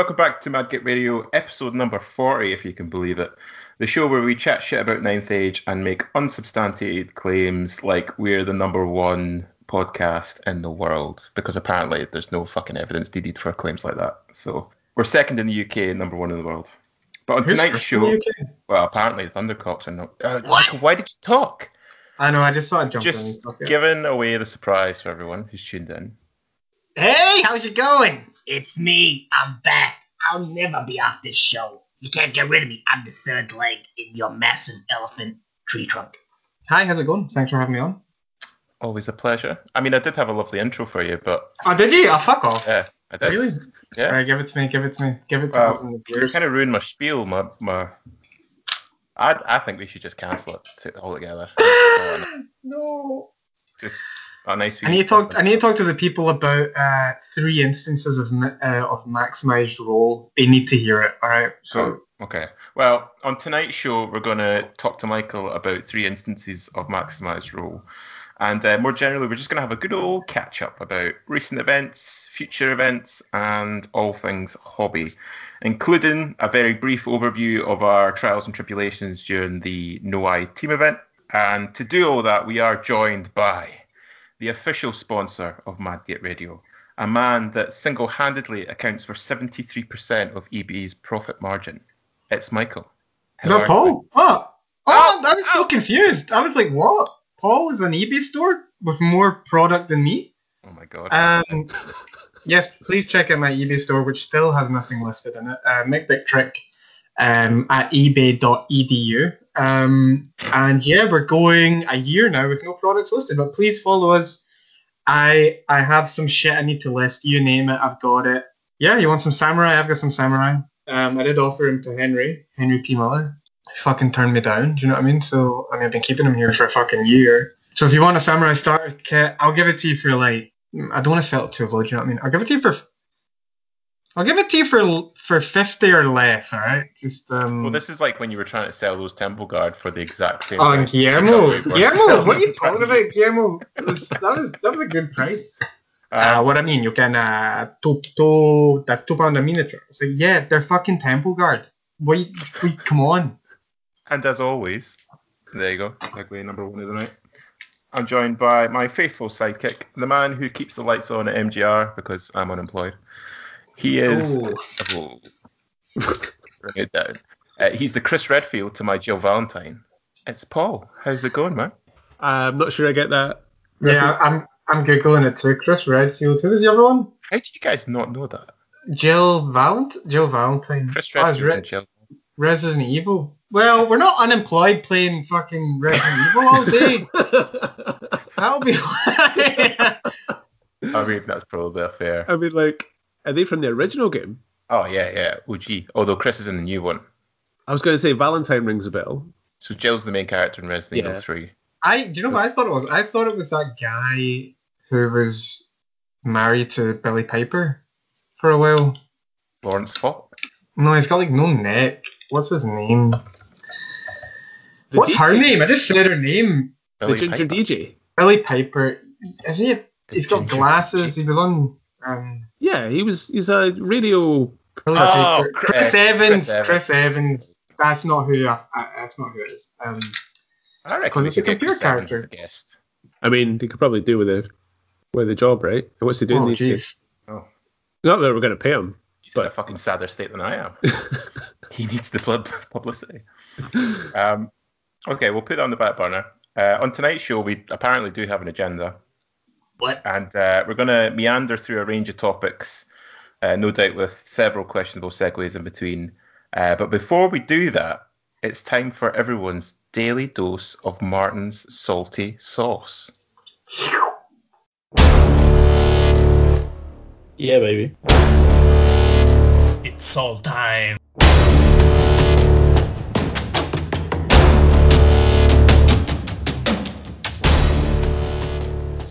Welcome back to Madgit Radio, episode number 40, if you can believe it. The show where we chat shit about Ninth Age and make unsubstantiated claims like we're the number one podcast in the world, because apparently there's no fucking evidence needed for claims like that. So we're second in the UK and number one in the world. But on Who's tonight's show, in the UK? well, apparently the Thundercocks are not. Uh, Michael, why did you talk? I know, I just thought I'd jump in Just talk. giving away the surprise for everyone who's tuned in. Hey, how's it going? It's me. I'm back. I'll never be off this show. You can't get rid of me. I'm the third leg in your massive elephant tree trunk. Hi, how's it going? Thanks for having me on. Always a pleasure. I mean, I did have a lovely intro for you, but Oh, did you? Oh, fuck off. yeah, I did. Really? Yeah. Alright, give it to me, give it to me. Give it to Well, us in the You viewers. kind of ruined my spiel. My my. I I think we should just cancel it to- altogether. So, uh, no. just a nice. I need to talk. I need to talk to the people about uh, three instances of uh, of maximized roll. They need to hear it. All right. So So okay. Well, on tonight's show, we're going to talk to Michael about three instances of maximised role, and uh, more generally, we're just going to have a good old catch up about recent events, future events, and all things hobby, including a very brief overview of our trials and tribulations during the No Eye team event. And to do all that, we are joined by the official sponsor of Madgate Radio, a man that single handedly accounts for 73% of EB's profit margin. It's Michael. is that Paul? What? Oh, Ow, I was so ow. confused. I was like, what? Paul is an eBay store with more product than me. Oh my god. Um, yes, please check out my eBay store, which still has nothing listed in it. Uh, Mick Dick Trick um, at ebay.edu. Um, and yeah, we're going a year now with no products listed, but please follow us. I I have some shit I need to list. You name it, I've got it. Yeah, you want some samurai? I've got some samurai. Um, I did offer him to Henry, Henry P. Muller. He fucking turned me down. Do you know what I mean? So I mean, I've been keeping him here for a fucking year. So if you want a samurai starter kit, I'll give it to you for like I don't want to sell it too low. Do you know what I mean? I'll give it to you for. I'll give it to you for for fifty or less. All right, just um. well, this is like when you were trying to sell those Temple Guard for the exact same Oh, price. Guillermo, that Guillermo, what are you talking about, Guillermo? That was that was, a good price. Uh, Um, what I mean, you can uh, two two that's two pound a miniature. So yeah, they're fucking temple guard. Wait, wait, come on. and as always, there you go. Segue number one of the night. I'm joined by my faithful sidekick, the man who keeps the lights on at MGR because I'm unemployed. He is. Oh. Oh. Bring it down. Uh, he's the Chris Redfield to my Jill Valentine. It's Paul. How's it going, man? I'm not sure I get that. Yeah, I'm I'm googling it too. Chris Redfield. Who was the other one? How do you guys not know that? Jill Valent. Jill Valentine. Chris Oh, Redfield Re- and Jill. Resident Evil. Well, we're not unemployed playing fucking Resident Evil all day. That'll be. I mean, that's probably a fair. I mean, like, are they from the original game? Oh yeah, yeah. OG. Although Chris is in the new one, I was going to say Valentine rings a bell. so Jill's the main character in Resident Yeah. Evil Three. I do you know what I thought it was? I thought it was that guy who was married to Billie Piper for a while. Laurence Fox. No, he's got like no neck. What's his name? The What's DJ her name? I just said her name. The Billy Ginger Piper. DJ. Billie Piper. Is he? A, he's got glasses. DJ. He was on. Um, Yeah, he was. He's a radio. Billy Oh, Chris- Chris, Evans. Chris Evans. Chris Evans. That's not who. I, I, that's not who it is. Um, I reckon Because it's a computer character. a guest. I mean, they could probably do with the with the job, right? What's he doing oh these days? Oh, Not that we're going to pay him. he's in a fucking sadder state than I am. he needs the pub- publicity. Um, okay, we'll put that on the back burner. Uh, on tonight's show, we apparently do have an agenda. What? And uh, we're going to meander through a range of topics, uh, no doubt with several questionable segues in between. Uh, but before we do that, it's time for everyone's daily dose of Martin's salty sauce. Yeah, baby. Soul time.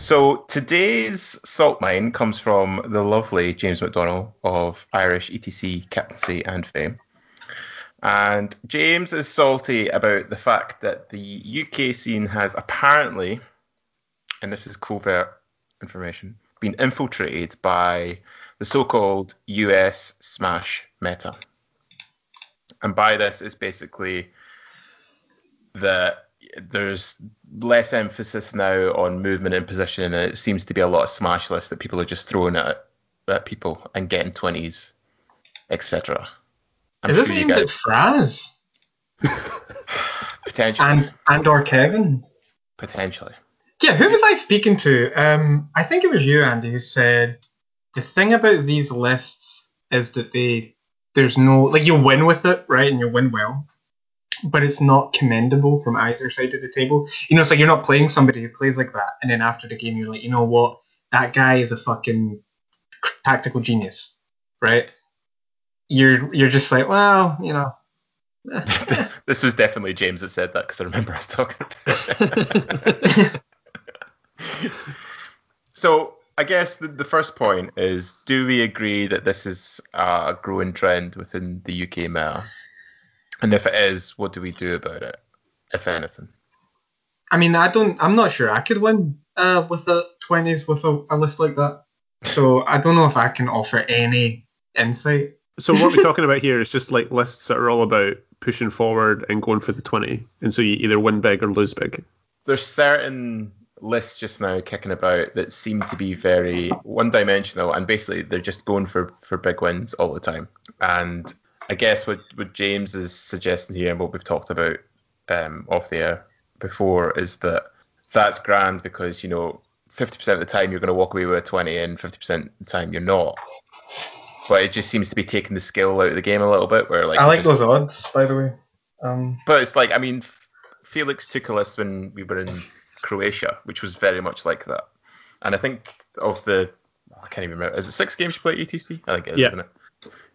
So today's salt mine comes from the lovely James McDonnell of Irish ETC captaincy and fame. And James is salty about the fact that the UK scene has apparently, and this is covert information, been infiltrated by the so-called US Smash meta. And by this is basically that there's less emphasis now on movement and position, and it seems to be a lot of smash lists that people are just throwing at at people and getting twenties, etc. I'm Is this sure at guys Fraz potentially, and and or Kevin? potentially. Yeah, who was I speaking to? Um, I think it was you, Andy, who said the thing about these lists is that they there's no like you win with it, right, and you win well, but it's not commendable from either side of the table. You know, it's like you're not playing somebody who plays like that, and then after the game you're like, you know what, that guy is a fucking tactical genius, right? You're you're just like, well, you know. this was definitely James that said that because I remember us talking about it. so I guess the, the first point is: Do we agree that this is a growing trend within the UK meta? And if it is, what do we do about it, if anything? I mean, I don't. I'm not sure I could win uh, with the twenties with a, a list like that. So I don't know if I can offer any insight. So what we're talking about here is just like lists that are all about pushing forward and going for the 20. And so you either win big or lose big. There's certain lists just now kicking about that seem to be very one-dimensional, and basically they're just going for for big wins all the time. And I guess what what James is suggesting here, and what we've talked about um, off the air before, is that that's grand because you know 50% of the time you're going to walk away with a 20, and 50% of the time you're not. But it just seems to be taking the skill out of the game a little bit. Where like I like just- those odds, by the way. Um, but it's like, I mean, Felix took a list when we were in Croatia, which was very much like that. And I think of the, I can't even remember, is it six games you play at ETC? I think it is, Yeah. isn't it?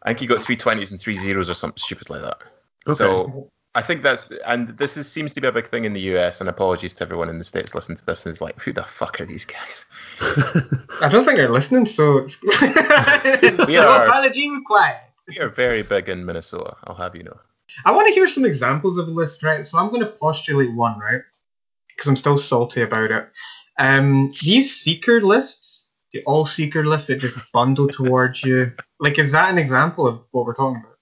I think he got three twenties and three zeros or something stupid like that. Okay. So I think that's, and this is, seems to be a big thing in the US. And apologies to everyone in the States listening to this and is like, who the fuck are these guys? I don't think they're listening, so We no are, apology required. we are very big in Minnesota, I'll have you know. I want to hear some examples of lists, right? So I'm going to postulate one, right? Because I'm still salty about it. Um, these seeker lists, the all seeker list that just bundle towards you, like, is that an example of what we're talking about?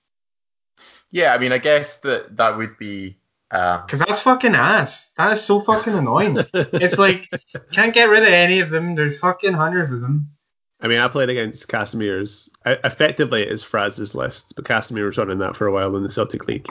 Yeah, I mean, I guess that that would be, um, Because that's fucking ass. That is so fucking annoying. it's like, can't get rid of any of them. There's fucking hundreds of them. I mean, I played against Casimir's. Effectively, it's Fraz's list, but Casimir was running that for a while in the Celtic League.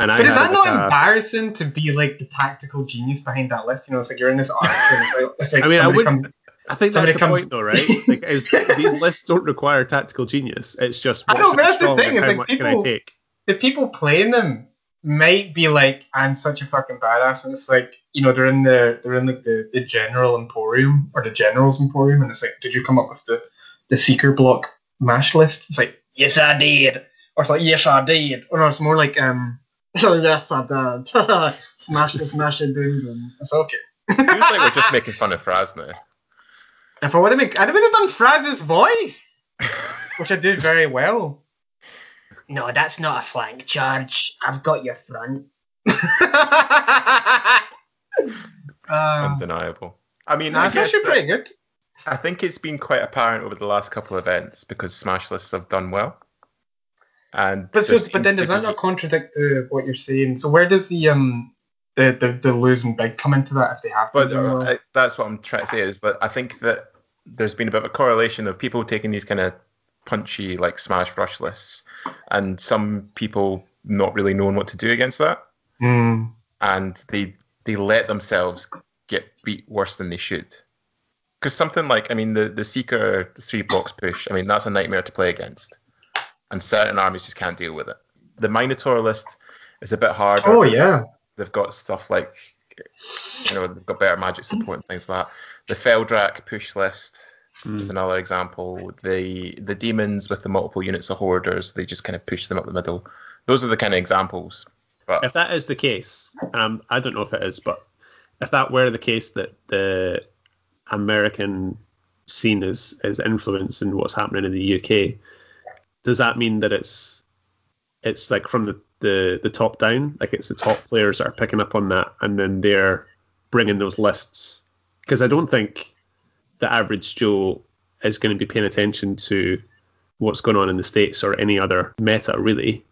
And I But is that not like a- embarrassing to be like the tactical genius behind that list? You know, it's like you're in this arc and it's like, it's like I mean, I wouldn't- comes. I think that's somebody the comes- point, though, right? Like, is these lists don't require tactical genius. It's just I know, should but be that's the thing, how like much can I people- take? the people playing them might be like, I'm such a fucking badass, and it's like, you know, they're in the they're in like the, the general emporium or the general's emporium, and it's like, did you come up with the the seeker block mash list? It's like, yes, I did, or it's like, yes, I did, or no, it's more like, um, oh, yes, I did, smash it, smash it, boom, boom. It's okay. feels like we're just making fun of Fraz now. If for what have been, I would have done Fraz's voice, which I did very well. No, that's not a flank charge. I've got your front. uh, Undeniable. I mean, no, I it's guess actually that- pretty good. I think it's been quite apparent over the last couple of events because Smash lists have done well. And But so, but then does that be- not contradict the, what you're saying? So where does the um the, the, the losing big come into that if they have? But uh. I, that's what I'm trying to say is that I think that there's been a bit of a correlation of people taking these kind of punchy like Smash rush lists, and some people not really knowing what to do against that, Hmm. and they they let themselves get beat worse than they should. Because something like I mean the the Seeker three blocks push, I mean that's a nightmare to play against, and certain armies just can't deal with it. The Minotaur list is a bit harder. Oh yeah. They've got stuff like you know they've got better magic support and things like that. The Feldrak push list Hmm. is another example. The the demons with the multiple units of hoarders, they just kind of push them up the middle. Those are the kind of examples. But If that is the case, um, I don't know if it is, but if that were the case that the American scene is is influencing what's happening in the UK, does that mean that it's it's like from the, the, the top down, like it's the top players that are picking up on that, and then they're bringing those lists? Because I don't think the average Joe is going to be paying attention to what's going on in the states or any other meta really.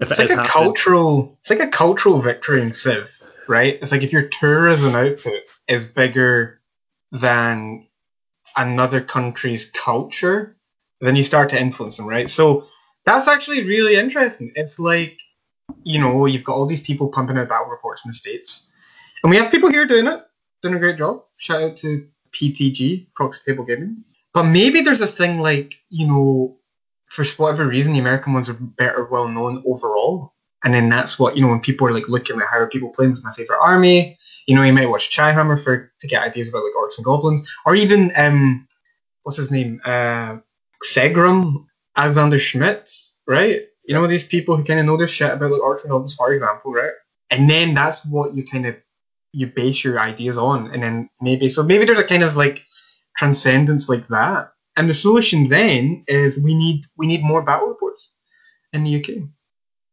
If It's like a happening- cultural. It's like a cultural victory in Civ, right? It's like if your tourism output is bigger than another country's culture, then you start to influence them, right? So that's actually really interesting. It's like, you know, you've got all these people pumping out battle reports in the states, and we have people here doing it, doing a great job. Shout out to PTG, Proxy Table Gaming. But maybe there's a thing like, you know, for whatever reason, the American ones are better well known overall. And then that's what, you know, when people are like looking at how are people playing with my favorite army, you know, you might watch Chaihammer for to get ideas about like orcs and goblins. Or even um what's his name? Uh Segram, Alexander Schmidt, right? You know, these people who kinda know their shit about like orcs and goblins, for example, right? And then that's what you kind of you base your ideas on. And then maybe so maybe there's a kind of like transcendence like that. And the solution then is we need we need more battle reports in the UK.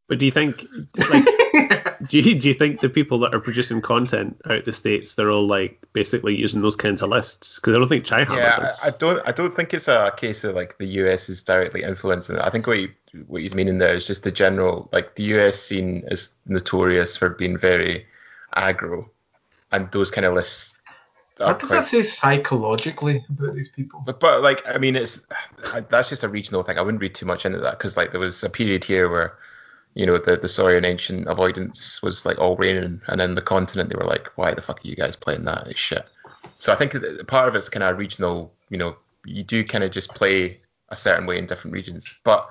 But do you think, like, do you, do you think the people that are producing content out the states, they're all like basically using those kinds of lists? Because I don't think China. yeah. I, I don't I don't think it's a case of like the US is directly influencing it. I think what he, what he's meaning there is just the general like the US scene is notorious for being very aggro, and those kind of lists. What does quite, that say psychologically about these people? But, but like I mean, it's that's just a regional thing. I wouldn't read too much into that because like there was a period here where, you know, the the Saurian ancient avoidance was like all raining, and then the continent they were like, why the fuck are you guys playing that? It's shit. So I think part of it's kind of regional. You know, you do kind of just play a certain way in different regions. But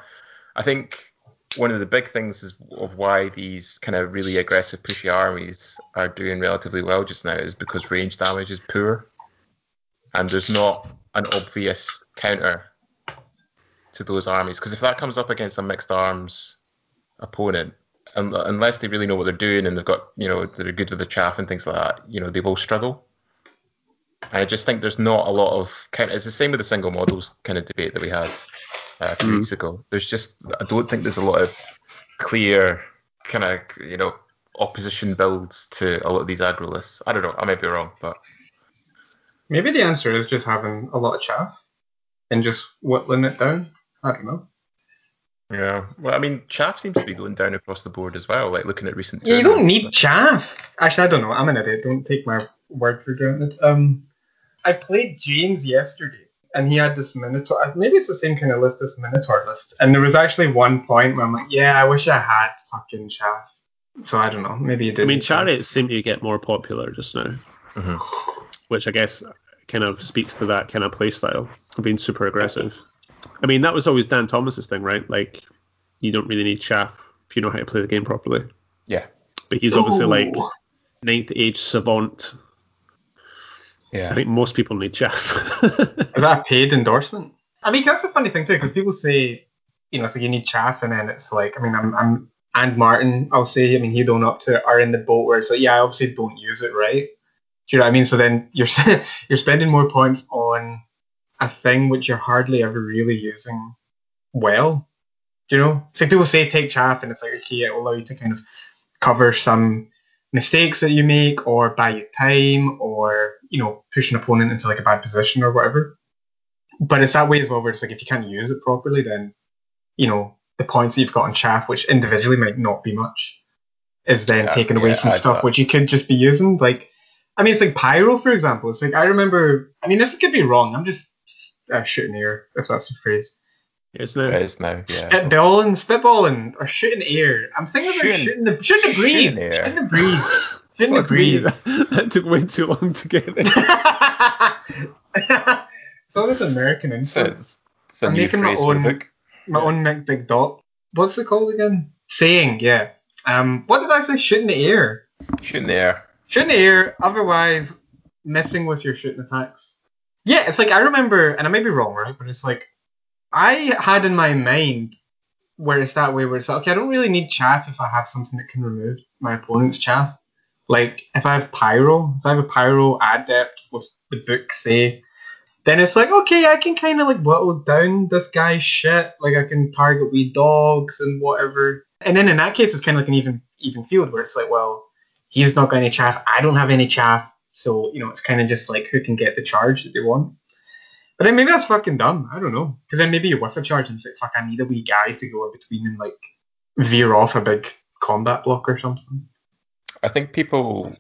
I think one of the big things is of why these kind of really aggressive pushy armies are doing relatively well just now is because range damage is poor and there's not an obvious counter to those armies. Because if that comes up against a mixed arms opponent, un- unless they really know what they're doing and they've got, you know, they're good with the chaff and things like that, you know, they will struggle. I just think there's not a lot of kind. Of, It's the same with the single models kind of debate that we had uh, a few Mm. weeks ago. There's just I don't think there's a lot of clear kind of you know opposition builds to a lot of these aggro lists. I don't know. I might be wrong, but Maybe the answer is just having a lot of chaff and just whittling it down. I don't know. Yeah. Well, I mean, chaff seems to be going down across the board as well. Like looking at recent. Yeah, you don't need chaff. Actually, I don't know. I'm an idiot. Don't take my word for granted. Um, I played James yesterday, and he had this Minotaur. uh, Maybe it's the same kind of list, this Minotaur list. And there was actually one point where I'm like, yeah, I wish I had fucking chaff. So I don't know. Maybe you did. I mean, chariots seem to get more popular just now, Mhm. which I guess kind of speaks to that kind of play style of being super aggressive. I mean, that was always Dan Thomas's thing, right? Like, you don't really need chaff if you know how to play the game properly. Yeah. But he's obviously like Ooh. ninth age savant. Yeah. I think most people need chaff. Is that a paid endorsement? I mean, that's a funny thing too, because people say, you know, so you need chaff, and then it's like, I mean, I'm, I'm, and Martin, I'll say, I mean, he'd own up to, are in the boat where it's like, yeah, I obviously don't use it, right? Do you know what I mean? So then you're you're spending more points on a thing which you're hardly ever really using well. Do you know? So people say take chaff, and it's like, okay, it will allow you to kind of cover some mistakes that you make, or buy you time, or you know, push an opponent into like a bad position or whatever. But it's that way as well where it's like if you can't use it properly then you know the points that you've got on chaff which individually might not be much is then Yeah, taken away yeah, from adds stuff which you could just be using. Like i mean it's like pyro for example. It's like i remember i mean this could be wrong. I'm just uh, shooting air if that's the phrase it's now. It is now. Yeah. spitballing spitballing or shooting air i'm thinking about Shooting- shooting, the shooting the breeze shooting air. shooting the breeze shooting the Fuck me, breeze that, that took way too long to get it. it's all this american It's influence a, it's a I'm new making my phrase for the own- book. my Yeah. own Mick Big Dot. What's it called again? Saying, yeah. Um, what did I say? Shooting the air. Shooting the air. Shooting the air. Otherwise, messing with your shooting attacks. Yeah, it's like I remember, and I may be wrong, right? But it's like I had in my mind where it's that way, where it's like, okay, I don't really need chaff if I have something that can remove my opponent's chaff. Like if I have pyro, if I have a pyro adept with the book say, then it's like okay, I can kind of like whittle down this guy's shit. Like I can target wee dogs and whatever. And then in that case, it's kind of like an even even field where it's like, well, he's not got any chaff, I don't have any chaff, so you know it's kind of just like who can get the charge that they want. But then maybe that's fucking dumb. I don't know. Because then maybe you whiff a charge and it's like, fuck, I need a wee guy to go in between and like veer off a big combat block or something. I think people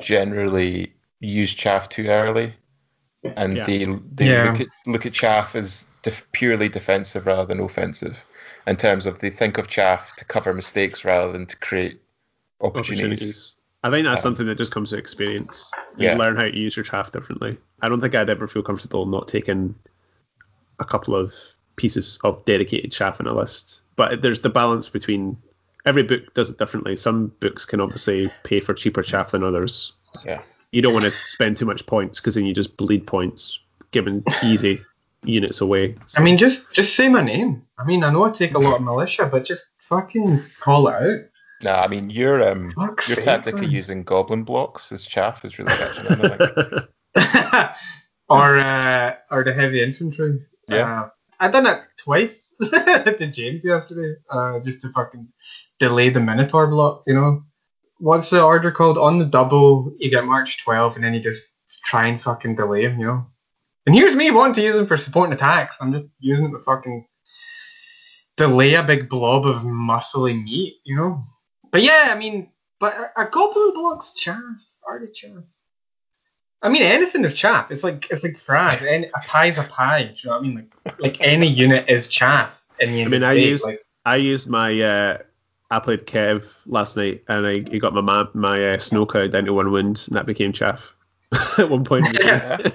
generally use chaff too early, and Yeah. they they Yeah. look at look at chaff as def- purely defensive rather than offensive. In terms of they think of chaff to cover mistakes rather than to create opportunities. opportunities. I think that's Um, something that just comes to experience. You yeah. learn how to use your chaff differently. I don't think I'd ever feel comfortable not taking a couple of pieces of dedicated chaff in a list. But there's the balance between every book does it differently. Some books can obviously pay for cheaper chaff than others. Yeah. You don't want to spend too much points because then you just bleed points giving easy units away. I mean, just just say my name. I mean, I know I take a lot of militia, but just fucking call it out. No, I mean your um Fuck's your tactic of using goblin blocks as chaff is really catching on. Or uh, or the heavy infantry. Yeah. Uh, I done it twice to James yesterday, uh, just to fucking delay the Minotaur block. You know, what's the order called? On the double, you get March 12, and then you just try and fucking delay him. You know. And here's me wanting to use him for supporting attacks. I'm just using it to fucking delay a big blob of muscly meat. You know. But yeah, I mean, but are, are goblin blocks chaff? Are they chaff? I mean, anything is chaff. It's like it's like fries. Any, a pie's a pie. Do you know what I mean? Like like any unit is chaff. In the I mean, I the day, used- like I used my uh, I played Kev last night, and I he got my ma- my uh, snow cloud down to one wound, and that became chaff at one point. in the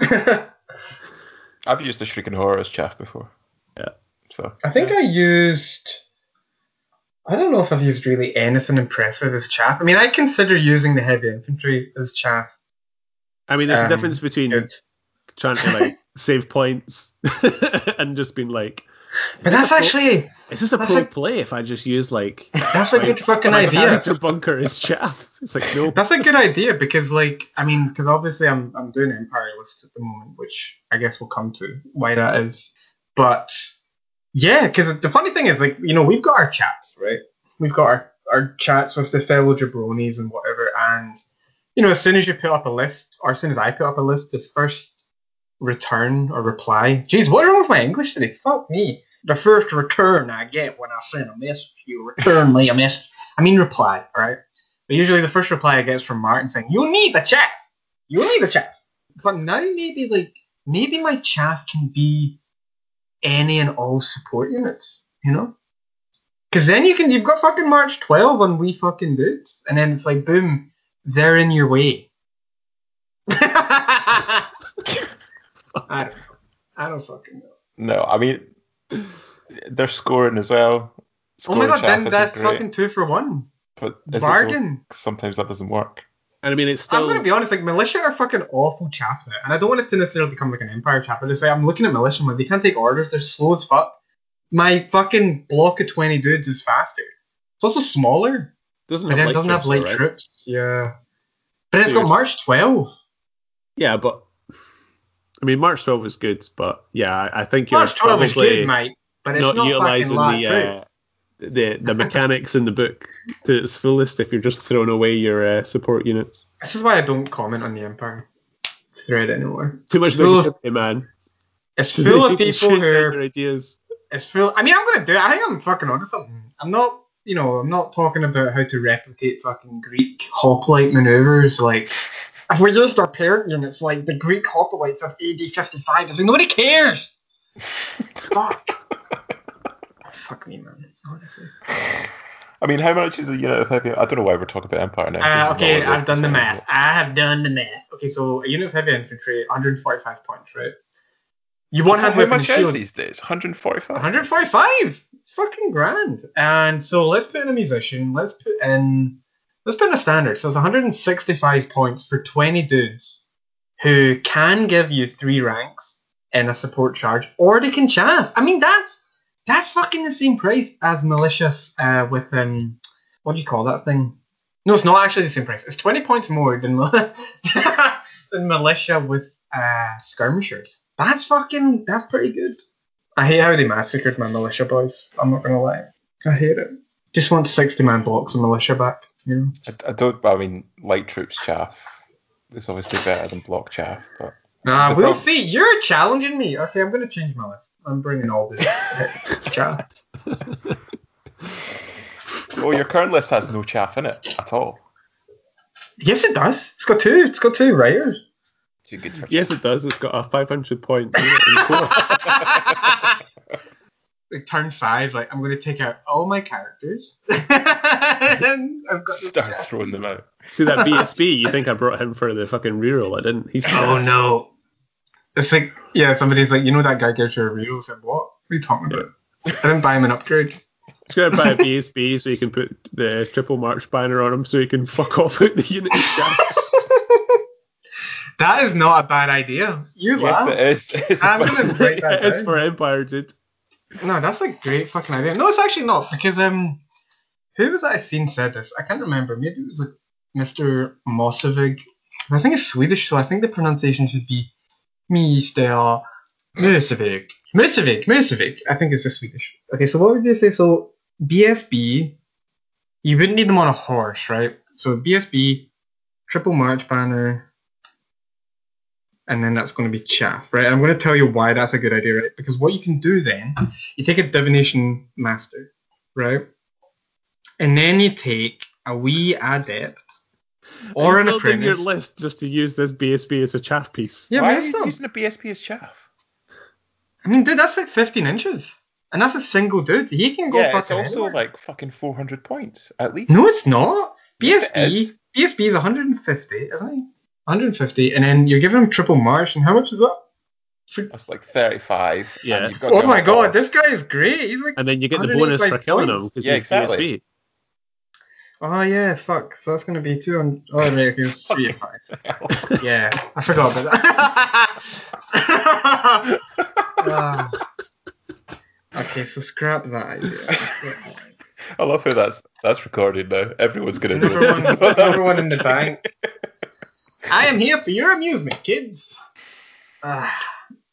game. I've used the shrieking horror as chaff before. Yeah. So I think I used. I don't know if I've used really anything impressive as chaff. I mean, I consider using the heavy infantry as chaff. I mean, there's Um, a difference between good. trying to like save points and just being like, But that's actually is this a pro a- play if I just use like that's a my- good fucking my idea. character bunker is chaff? It's like no. That's a good idea because, like, I mean, because obviously I'm I'm doing Empire list at the moment, which I guess we'll come to why that is. But yeah, because the funny thing is, like, you know, we've got our chats, right? We've got our our chats with the fellow jabronis and whatever, and you know, as soon as you put up a list, or as soon as I put up a list, the first return or reply. Jeez, what's wrong with my English today? Fuck me. The first return I get when I send a message, you return me a message. I mean reply, alright? But usually the first reply I get is from Martin saying, You need the chaff! You need the chaff! But now maybe like maybe my chaff can be any and all support units, you know? Cause then you can you've got fucking March 12 on we fucking dudes. And then it's like boom, they're in your way. I don't know. I don't fucking know. no, I mean they're scoring as well. Oh my god, then that's great, fucking two for one. but is it? Bargain. sometimes that doesn't work. And I mean, it's still. I'm gonna be honest, like militia are fucking awful chaff now, and I don't want us to necessarily become like an empire chaff. But it's like I'm looking at militia, and like, they can't take orders. They're slow as fuck. My fucking block of twenty dudes is faster. It's also smaller, doesn't have light doesn't have light right? troops. Yeah, but it's got March 12. Yeah, but I mean, March 12 is good, but yeah, I, think you're March 12 is good, mate, but it's not, not, utilizing the, uh, troops. The the mechanics in the book to its fullest if you're just throwing away your uh, support units. This is why I don't comment on the empire thread anymore. Too much It's full of- negativity, man. It's full of people shooting who down ideas. it's full. I mean, I'm gonna do it. I think I'm fucking onto something. I'm not, you know, I'm not talking about how to replicate fucking Greek hoplite maneuvers. Like, if we used our parent units like the Greek hoplites of AD 55, it's like nobody cares. Fuck. Fuck me, man. Honestly. I mean, how much is a unit of heavy? I don't know why we're talking about Empire now. Uh, This is not okay, I've done the math. I have done the math. Okay, so a unit of heavy infantry, 145 points, right? You won't have weapon much shield. these days? 145. 145 fucking grand and so let's put in a musician let's put in let's put in a standard so it's 165 points for 20 dudes who can give you three ranks in a support charge, or they can chaff. I mean, that's that's fucking the same price as malicious uh, with um, what do you call that thing? No, it's not actually the same price. It's twenty points more than than militia with uh, skirmishers. That's fucking that's pretty good. I hate how they massacred my militia boys. I'm not gonna lie. I hate it. Just want sixty man blocks of militia back. You know. I, I don't. I mean, light troops chaff. It's obviously better than block chaff, but Nah, The we'll prob- see. You're challenging me. Okay, I'm gonna change my list. I'm bringing all this chaff. oh, your current list has no chaff in it at all. Yes, it does. It's got two. It's got two writers. Too good for Yes, it does. It's got a 500 point unit in. Like turn five, like I'm gonna take out all my characters. And I've got this Start guy. throwing them out. See that BSB? You think I brought him for the fucking reroll? I didn't. He's Oh no. It's like yeah, somebody's like, you know that guy gives you a reroll. I said, what? What are you talking about? I didn't buy him an upgrade. He's going to buy a BSB so you can put the triple march banner on him so he can fuck off out the unit. that is not a bad idea. You Yes, laugh. it is. It's I'm gonna write that it is down. for Empire, dude. No, that's a great fucking idea. No, it's actually not because um, who was that I seen said this? I can't remember. Maybe it was like Mr. Mosevig. I think it's Swedish, so I think the pronunciation should be Mr. Mosevig. Mosevig, Mosevig. I think it's the Swedish. Okay, so what would you say? So BSB, you wouldn't need them on a horse, right? So BSB, triple march banner, and then that's going to be chaff, right? I'm going to tell you why that's a good idea, right? Because what you can do then, you take a divination master, right? And then you take a wee adept or Are an you building your list just to use this BSB as a chaff piece. Yeah, Why but are you not. using a BSB as chaff? I mean, dude, that's like 15 inches, and that's a single dude. He can go yeah, it's fucking also anywhere. like fucking 400 points at least. No, it's not. Yes, it BSB, is. BSB is 150, isn't he? 150, and then you're giving him triple march, and how much is that? That's like 35. Yeah. and you've got Oh to my god, horse. this guy is great. He's like, And then you get the bonus for killing him points. because Yeah, he's exactly. BSB. Oh yeah, fuck. So that's gonna be 200. Oh, right, okay, it's three five. Yeah, I forgot about that. Okay, so scrap that idea. I love how that's that's recorded now. Everyone's gonna know. Number one, number in the bank. I am here for your amusement, kids. Ah,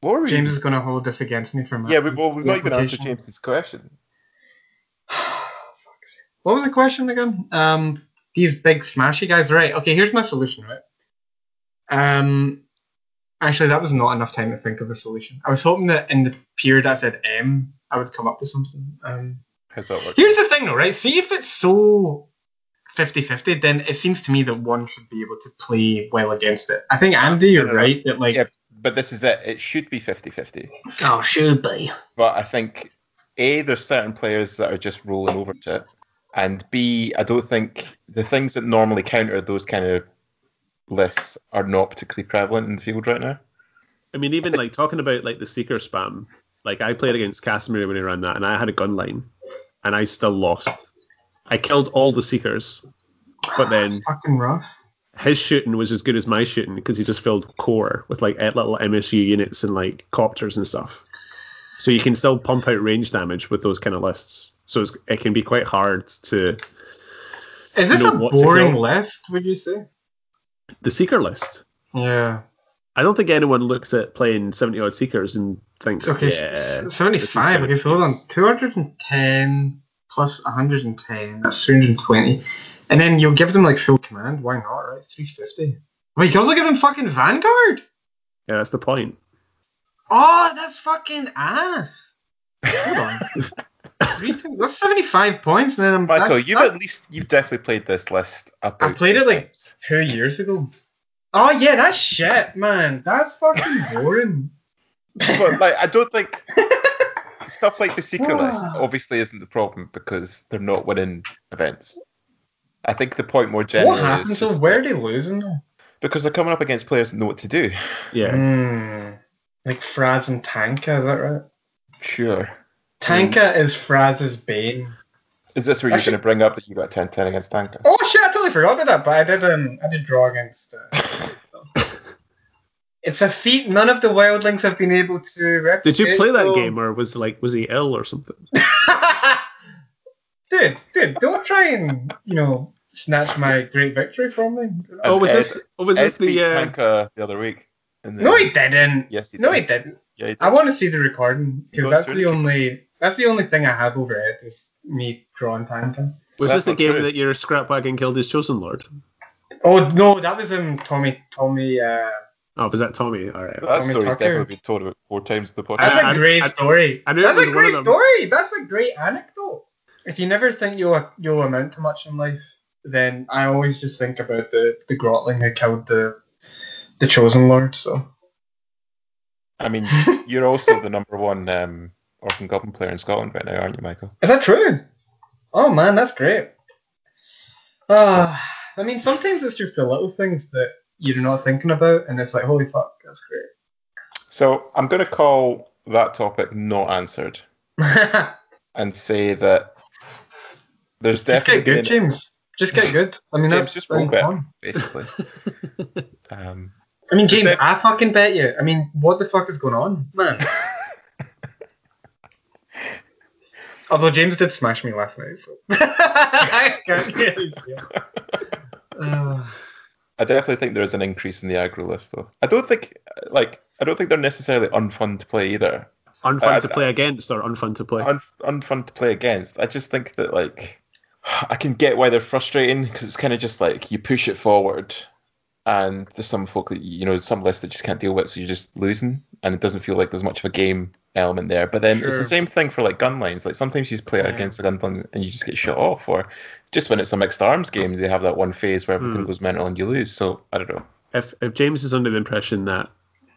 What were we? James is gonna hold this against me for my. yeah, we, well, we've not even answered. James's question. What was the question again? Um, these big smashy guys, right? Okay, here's my solution, right? Um, actually, that was not enough time to think of a solution. I was hoping that in the period I said M, I would come up with something. Um, How's that work? here's the thing, though, right? See if it's so 50-50, then it seems to me that one should be able to play well against it. I think Andy, you're no, no. right that like, Yeah, but this is it. It should be 50-50. Oh, should be. But I think A, there's certain players that are just rolling over to it. And B, I don't think the things that normally counter those kind of lists are not particularly prevalent in the field right now. I mean, even like talking about like the seeker spam. Like I played against Casimir when he ran that, and I had a gun line, and I still lost. I killed all the seekers, but then it's fucking rough. his shooting was as good as my shooting because he just filled core with like eight little MSU units and like copters and stuff. So you can still pump out range damage with those kind of lists. So it's, it can be quite hard to Is this a boring list, would you say? the seeker list. Yeah. I don't think anyone looks at playing seventy odd seekers and thinks, Okay, yeah, 75. Okay, so hold on. 210 plus 110. That's 320. And then you'll give them like full command. Why not, right? 350. Wait, you can also give them fucking Vanguard? yeah, that's the point. Oh, that's fucking ass. Hold on. Three times. That's 75 points. And then I'm Michael, that's- you've that's at least you've definitely played this list about I played it, like- times. two years ago. Oh, yeah, that's shit, man. That's fucking boring. but like I don't think stuff like the seeker list obviously isn't the problem because they're not winning events. I think the point more generally what happened? is So where are they losing though? because they're coming up against players that know what to do. Yeah, Hmm. Like Fraz and Tanka, is that right? Sure. Tanka is Fraz's bane. Is this where you're Actually- going to bring up that you got 10-10 against Tanka? Oh shit! I totally forgot about that. But I did. Um, I did draw against. Uh, It's a feat none of the wildlings have been able to replicate. Did you play that so- game, or was like was he ill or something? dude, dude, don't try and you know snatch my great victory from me. Oh, was Ed- this? Oh, was this Ed beat the? Uh, Tanka the other week. the- No, he didn't. Yes, he no, did. he didn't. Yeah. I want to see the recording because that's to the it? only that's the only thing I have over it is me drawing Tanka. was That's this the game true. that your scrap wagon killed his chosen lord? Oh no, that was um Tommy Tommy. Uh, Oh, was that Tommy? All right. That Tommy story's Tucker. definitely been told about four times in the podcast. that's I- a great I- story. I knew that's a great story. That's a great anecdote. If you never think you'll you'll amount to much in life, then I always just think about the the Grotling who killed the the chosen lord. So I mean, you're also the number one um, Orc and Goblin player in Scotland right now, aren't you, Michael? Is that true? Oh man, that's great. Uh, I mean, sometimes it's just the little things that you're not thinking about, and it's like, holy fuck, that's great. So I'm going to call that topic not answered and say that there's definitely just get good, been- James. Just get good. I mean, James, that's just roll basically. um, I mean, James, Just I fucking bet you. I mean, what the fuck is going on, man? Although James did smash me last night, so I can't really feel. Uh, I definitely think there is an increase in the aggro list, though. I don't think, like, I don't think they're necessarily unfun to play either. unfun I- to play against or unfun to play? Un- unfun to play against. I just think that, like, I can get why they're frustrating because it's kind of just like you push it forward, and there's some folk that you know some lists that just can't deal with, so you're just losing, and it doesn't feel like there's much of a game element there. But then it's the same thing for like gun lines. Like sometimes you just play Yeah. against a gun line and you just get shut off, or just when it's a mixed arms game, they have that one phase where everything Hmm. goes mental and you lose. So I don't know. if if James is under the impression that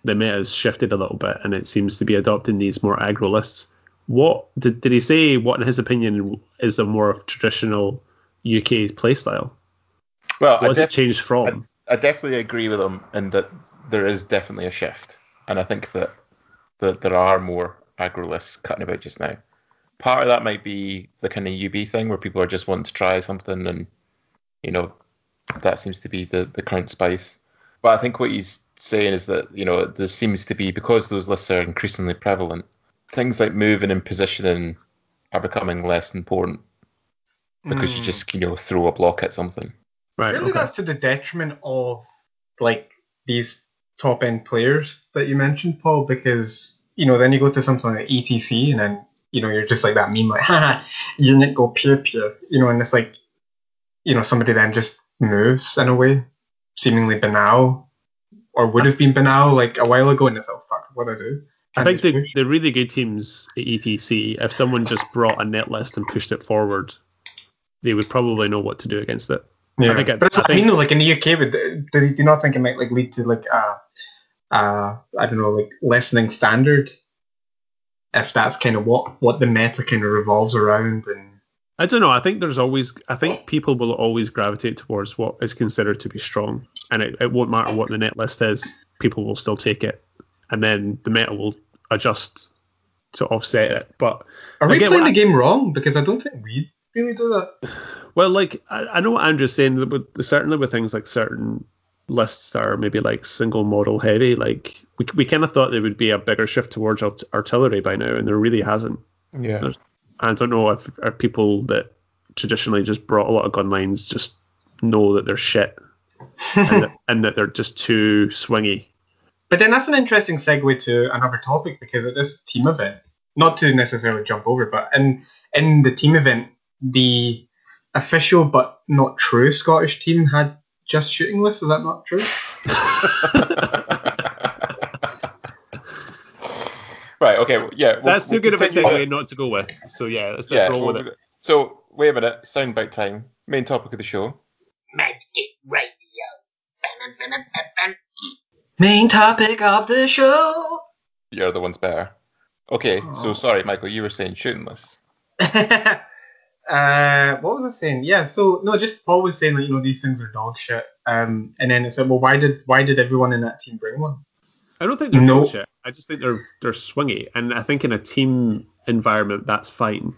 the meta has shifted a little bit and it seems to be adopting these more aggro lists, what did did he say? What, in his opinion, is a more traditional UK playstyle? Well, I What has it changed from? I definitely agree with him in that there is definitely a shift, and I think that that there are more aggro lists cutting about just now. Part of that might be the kind of UB thing where people are just wanting to try something, and you know that seems to be the the current spice. But I think what he's saying is that you know there seems to be because those lists are increasingly prevalent, things like moving and positioning are becoming less important because you hmm. just you know throw a block at something. Right. Surely okay. that's to the detriment of like these top end players that you mentioned, Paul, because you know then you go to something like ETC and then you know you're just like that meme like haha unit go peer peer you know and it's like you know somebody then just moves in a way seemingly banal or would have been banal like a while ago and it's like oh, fuck what do I do I think the, push. the really good teams at ETC, if someone just brought a net list and pushed it forward, they would probably know what to do against it. Yeah, think it- but that's I what I, think- mean. Though, like in the UK, would do you do you not think it might like lead to like a, uh, I don't know, like lessening standard? If that's kind of what what the meta kind of revolves around, and I don't know. I think there's always. I think people will always gravitate towards what is considered to be strong, and it, it won't matter what the net list is. People will still take it, and then the meta will adjust to offset it. But are we playing what the game wrong? Because I don't think we really do that. well, like I, I know what Andrew's saying. that With, certainly with things like certain lists that are maybe like single model heavy, like we we kind of thought there would be a bigger shift towards art- artillery by now, and there really hasn't. Yeah. I don't know if, if people that traditionally just brought a lot of gun lines just know that they're shit and, that, and that they're just too swingy. But then that's an interesting segue to another topic because at this team event, not to necessarily jump over, but in in the team event, the official but not true Scottish team had just shooting lists. Is that not true? right. Okay. well, Yeah. we'll- That's we'll too good of a continue segue not to go with. So yeah, let's, let's Yeah. roll well, with it. So wait a minute. Soundbite time. Main topic of the show. Magic Radio. Main topic of the show. You're the one's better. Okay. So Oh. sorry, Michael. You were saying shooting lists. uh, what was I saying? Yeah, so no, just Paul was saying that you know these things are dog shit. Um, and then it said, well, why did why did everyone in that team bring one? I don't think they're No. bullshit. I just think they're they're swingy, and I think in a team environment that's fine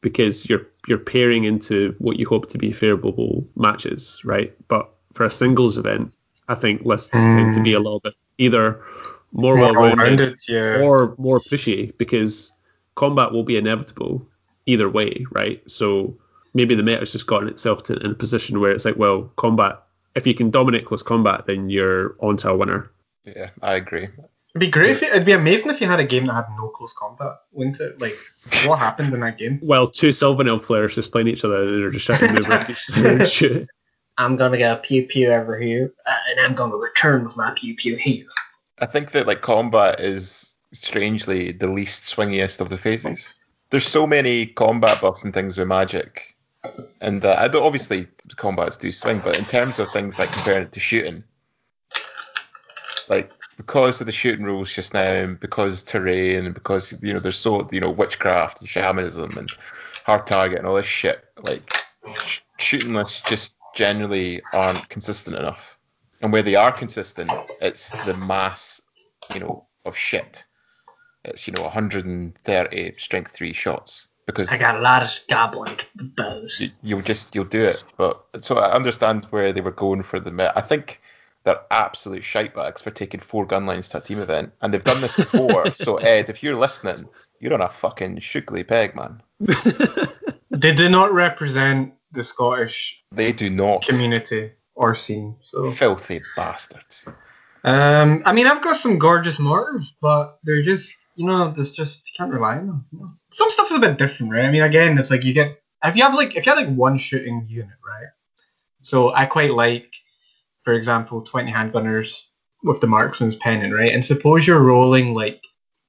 because you're you're pairing into what you hope to be favourable matches, right? But for a singles event, I think lists tend to be a little bit either more, More well-rounded well-rounded, yeah. or more pushy because combat will be inevitable either way, right? So maybe the meta's just gotten itself to, in a position where it's like, well, combat. If you can dominate close combat, then you're onto a winner. Yeah, I agree. It'd be great. If it, it'd be amazing if you had a game that had no close combat, wouldn't it? Like, what happened in that game? Well, two Sylvanel players just playing each other and they're just trying to move around each other and shoot. I'm gonna get a pew pew over here, uh, and I'm gonna return with my pew pew here. I think that like combat is strangely the least swingiest of the phases. There's so many combat buffs and things with magic, and uh, I don't obviously combats do swing, but in terms of things like comparing it to shooting, like because of the shooting rules just now, and because terrain, and because you know there's so you know witchcraft and shamanism and hard target and all this shit, like sh- shooting lists just generally aren't consistent enough. And where they are consistent, it's the mass, you know, of shit. It's you know 130 strength three shots because I got a lot of goblin bows. you- you'll just you'll do it. But so I understand where they were going for the met. I think they're absolute shitebags for taking four gun lines to a team event, and they've done this before. so Ed, if you're listening, you're on a fucking shugly peg, man. They do not represent the Scottish They do not. community or scene. So, Filthy bastards. um, I mean, I've got some gorgeous mortars, but they're just, you know, there's just you can't rely on them. you know. Some stuff's a bit different, right? I mean, again, it's like you get if you have like if you have like one shooting unit, right? So I quite like, for example, twenty handgunners with the marksman's pennant, right? And suppose you're rolling like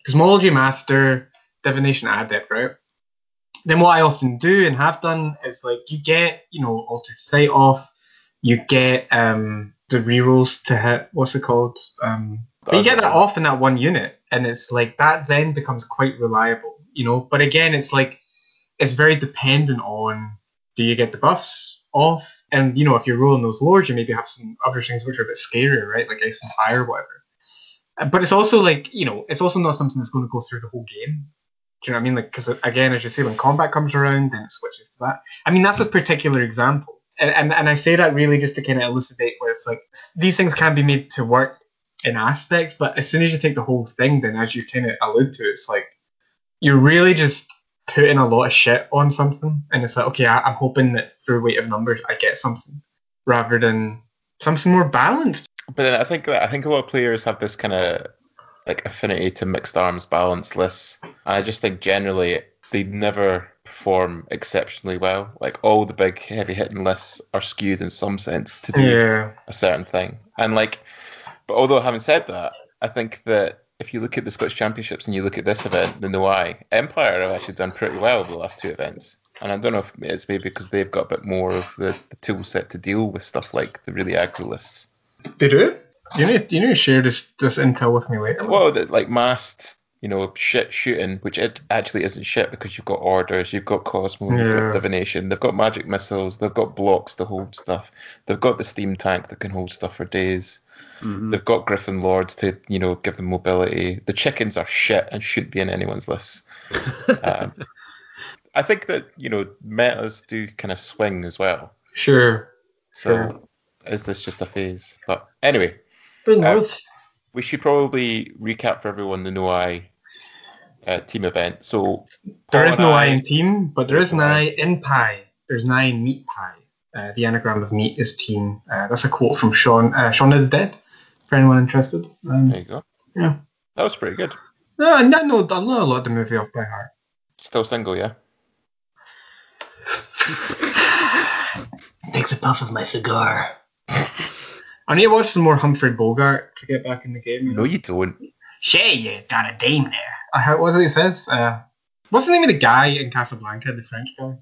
cosmology master, divination adept, right? Then what I often do and have done is like you get you know altered sight off, you get um the rerolls to hit what's it called um but you get that off in that one unit and it's like that then becomes quite reliable you know? But again it's like it's very dependent on do you get the buffs off? And you know if you're rolling those lords, you maybe have some other things which are a bit scarier right? Like ice and fire or whatever. But it's also like you know it's also not something that's going to go through the whole game. Do you know what I mean? Like, because again, as you say, when combat comes around, then it switches to that. I mean, that's a particular example, and and, and I say that really just to kind of elucidate where it's like these things can be made to work in aspects, but as soon as you take the whole thing, then as you kind of allude to, it's like you're really just putting a lot of shit on something, and it's like, okay, I, I'm hoping that through weight of numbers, I get something rather than something more balanced. But then I think that I think a lot of players have this kind of like affinity to mixed arms balance lists, and I just think generally they never perform exceptionally well. Like all the big heavy hitting lists are skewed in some sense to do Yeah. a certain thing, and like, but although having said that, I think that if you look at the Scottish Championships and you look at this event, the Noai Empire have actually done pretty well the last two events. And I don't know if it's maybe because they've got a bit more of the, the tool set to deal with stuff like the really aggro lists. They do. You need you need to share this this intel with me later. Well, the, like masked, you know, shit shooting, which it actually isn't shit because you've got orders, you've got Cosmo, you've got divination, they've got magic missiles, they've got blocks to hold stuff, they've got the steam tank that can hold stuff for days, Mhm. they've got Griffin Lords to, you know, give them mobility. The chickens are shit and shouldn't be in anyone's list. Um, I think that you know metas do kind of swing as well. Sure. So Sure. is this just a phase? But anyway, Bring Uh, north. We should probably recap for everyone the Noai uh, team event. So There is no I- I in team, but There's an I I. in pie. There's an I in meat pie. Uh, the anagram of meat is team. Uh, that's a quote from Sean uh, Shaun of the Dead. For anyone interested. Um, There you go. yeah. That was pretty good. No, I know, I know a lot of the movie off by heart. Still single, yeah. Takes a puff of my cigar. I need to watch some more Humphrey Bogart to get back in the game. You know? No, you don't. Shay, you got a dame there. I heard what it says. Uh, what's the name of the guy in Casablanca, the French guy?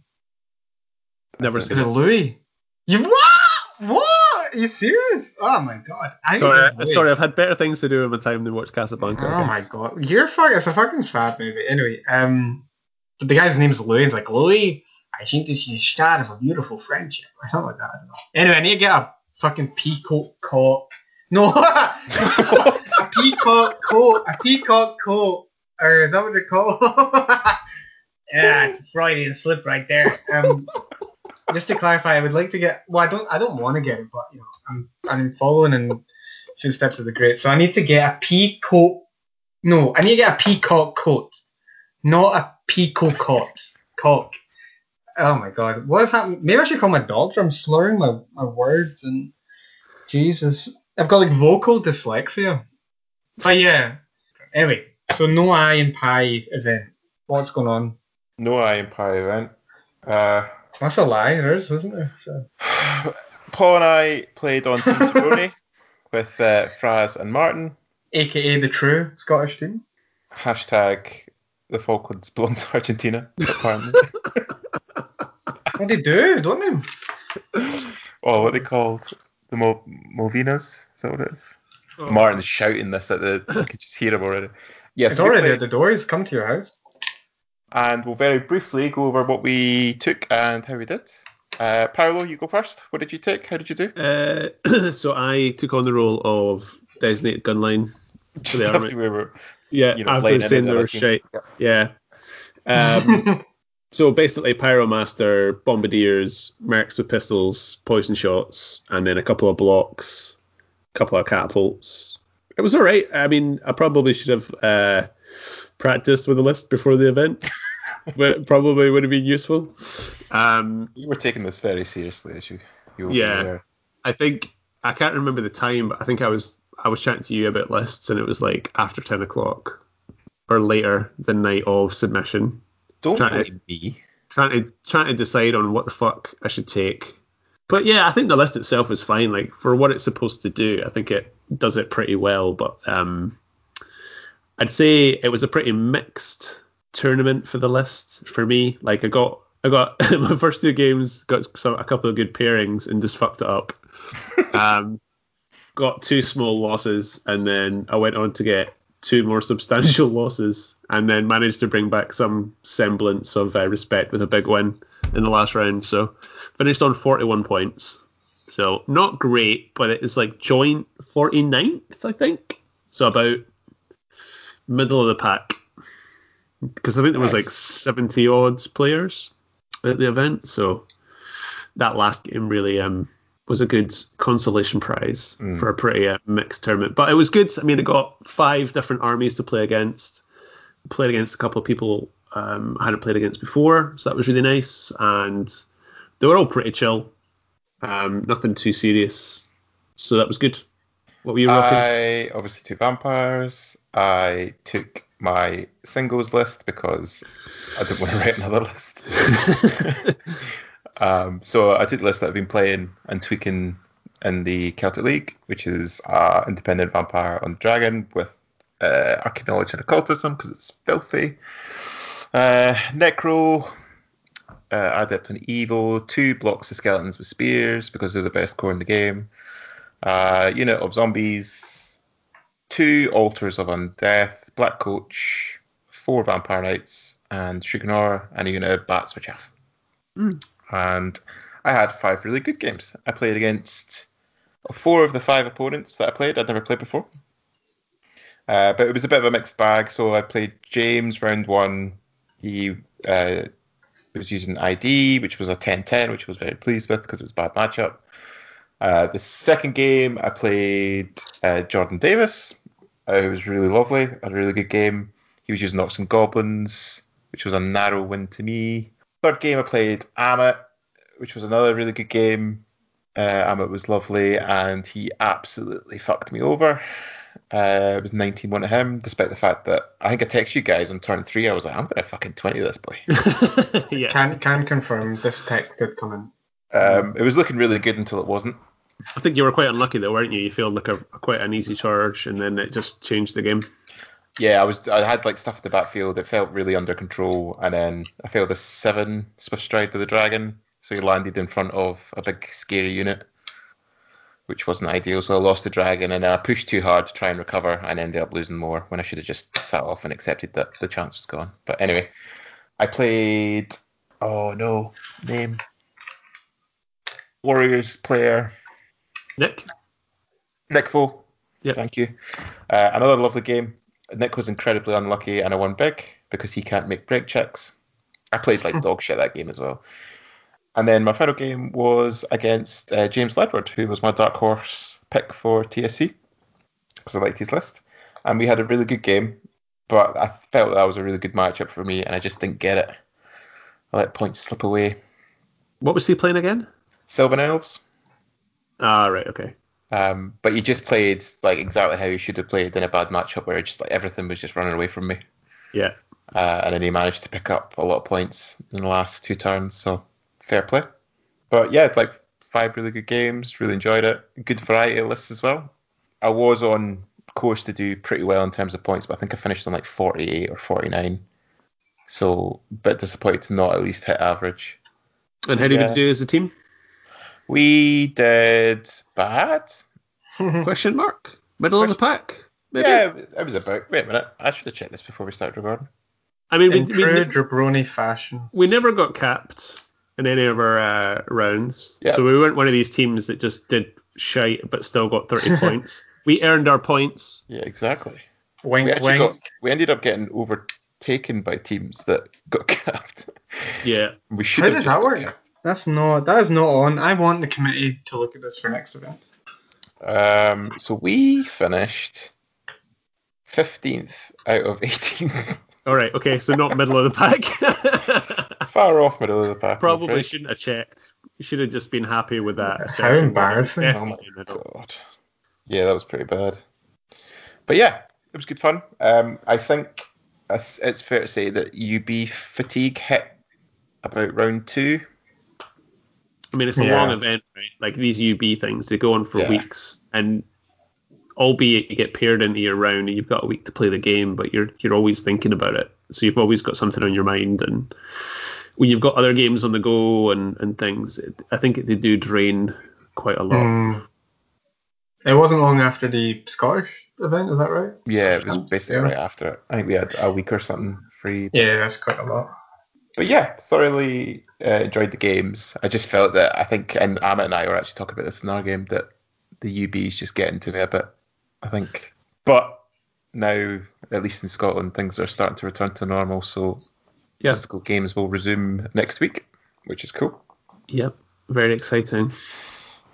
Never seen Is it. it Louis? You what? What? Are you serious? Oh my god! I think Sorry, it's sorry, I've had better things to do in my time than watch Casablanca. Oh my god, you're fuck. It's a fucking fab movie. Anyway, um, but the guy's name is Louis. He's like Louis. I think this is the start of a beautiful friendship or something like that. I don't know. Anyway, I need to get a fucking peacock cock. No, a peacock coat. A peacock coat. Or is that what they're called? yeah, it's a Freudian slip right there. Um, just to clarify, I would like to get. Well, I don't. I don't want to get it, but you know, I'm I'm following and Footsteps of the Great. So I need to get a peacock. No, I need to get a peacock coat, not a peacock cock. Oh my god, what happened? Maybe I should call my doctor. I'm slurring my, my words and Jesus, I've got like vocal dyslexia. But yeah, anyway, so no eye and pie event. What's going on? No eye and pie event. Uh, That's a lie, there is, isn't there? So. Paul and I played on Team Jabroni with uh, Fraz and Martin. AKA the true Scottish team. Hashtag the Falklands belong to Argentina, apparently. What they do, don't they? oh, what they called? The Mo- Malvinas? Is that what it is? Martin's shouting this at the. I could just hear him already. Yes, It's we already at the door. He's come to your house. and we'll very briefly go over what we took and how we did. Uh, Paolo, you go first. What did you take? How did you do? Uh, so I took on the role of designated gunline. Just they are, after we were, Yeah, you know, after laying saying they the were other team. shite. Yeah. Um, so basically, Pyromaster, Bombardiers, Mercs with pistols, poison shots, and then a couple of blocks, a couple of catapults. It was all right. I mean, I probably should have uh, practiced with the list before the event, but it probably would have been useful. Um, you were taking this very seriously, as you you Yeah. I think I can't remember the time, but I think I was I was chatting to you about lists, and it was like after ten o'clock or later the night of submission, Don't Trying to- me. trying to trying to decide on what the fuck I should take. But yeah, I think the list itself is fine. Like for what it's supposed to do, I think it does it pretty well. But um, I'd say it was a pretty mixed tournament for the list for me. Like I got I got my first two games got some a couple of good pairings and just fucked it up. um, got two small losses and then I went on to get two more substantial losses and then managed to bring back some semblance of uh, respect with a big win in the last round. So finished on 41 points. So not great, but it's like joint 49th, I think. So about middle of the pack. Because I think there was Nice. like 70 odds players at the event. So that last game really um was a good consolation prize Mm. for a pretty uh, mixed tournament. But it was good. I mean, it got five different armies to play against. Played against a couple of people um, I hadn't played against before, so that was really nice. And they were all pretty chill, um, nothing too serious. So that was good. What were you rocking? I obviously took vampires. I took my singles list because I didn't want to write another list. um, so I did the list that I've been playing and tweaking in the Celtic League, which is uh, independent vampire on dragon with uh, knowledge and occultism because it's filthy. Uh, Necro, uh, adept on evil, two blocks of skeletons with spears because they're the best core in the game. Uh, unit of zombies, two altars of undeath, black coach, four vampire knights, and Shuganor, and a unit of bats with chaff. Mm. And I had five really good games. I played against four of the five opponents that I played. I'd never played before. Uh, but it was a bit of a mixed bag. So I played James round one. He uh, was using ID, which was a 10-10, which I was very pleased with because it was a bad matchup. Uh, the second game, I played uh, Jordan Davis. Uh, it was really lovely. Had a really good game. He was using Orcs and Goblins, which was a narrow win to me. Third game, I played Amit, which was another really good game. Uh, Amit was lovely, and he absolutely fucked me over. Uh, it was 19 1 to him, despite the fact that I think I texted you guys on turn three. I was like, I'm going to fucking 20 this boy. yeah. Can can confirm this text did come in. Um, it was looking really good until it wasn't. I think you were quite unlucky though, weren't you? You failed like a, quite an easy charge, and then it just changed the game. Yeah, I was. I had like stuff at the backfield. It felt really under control, and then I failed a seven swift stride with the dragon, so he landed in front of a big scary unit, which wasn't ideal. So I lost the dragon, and I pushed too hard to try and recover, and ended up losing more when I should have just sat off and accepted that the chance was gone. But anyway, I played. Oh no, name. Warriors player Nick? Nick Foe. Yeah. Thank you. Uh, another lovely game. Nick was incredibly unlucky and I won big because he can't make break checks. I played like dog shit that game as well. And then my final game was against uh, James Ledward, who was my dark horse pick for TSC. because I liked his list, and we had a really good game. But I felt that was a really good matchup for me, and I just didn't get it. I let points slip away. What was he playing again? Sylvan Elves. Ah, right, okay. Um, but he just played like exactly how he should have played in a bad matchup where just like everything was just running away from me. Yeah. Uh, and then he managed to pick up a lot of points in the last two turns, so fair play. But yeah, like five really good games, really enjoyed it. Good variety of lists as well. I was on course to do pretty well in terms of points, but I think I finished on like 48 or 49. So, a bit disappointed to not at least hit average. And how did Yeah. we do as a team? We did bad. Question mark. Middle of the pack. Maybe. Yeah, it was about. Wait a minute, I should have checked this before we started recording. I mean, we, In we, true ne- jabroni fashion. we never got capped in any of our uh, rounds. Yeah. So we weren't one of these teams that just did shite but still got 30 points. We earned our points. Yeah, exactly. Wink, We wink. got. We ended up getting overtaken by teams that got capped. Yeah. We should How have does just that got work? Capped. That's not. That is not on. I want the committee to look at this for next event. Um, so we finished fifteenth out of eighteen. All right. Okay. So not middle of the pack. Far off middle of the pack. Probably shouldn't have checked. You should have just been happy with that. How assertion. embarrassing. Oh my god. Yeah, that was pretty bad. But yeah, it was good fun. Um, I think it's it's fair to say that UB fatigue hit about round two. I mean, it's a Yeah. long event, right? Like these UB things, they go on for Yeah. weeks, and albeit you get paired into your round and you've got a week to play the game, but you're you're always thinking about it. So you've always got something on your mind, and when you've got other games on the go and and things, it, I think they do drain quite a lot. Hmm. It wasn't long after the Scottish event, is that right? Yeah, it was Yeah. basically right after it. I think we had a week or something free. Yeah, that's quite a lot. But yeah, thoroughly uh, enjoyed the games. I just felt that I think, and Amit and I were actually talking about this in our game, that the UB is just getting to me a bit. I think, but now at least in Scotland things are starting to return to normal, so Yeah. physical games will resume next week, which is cool. Yep, very exciting.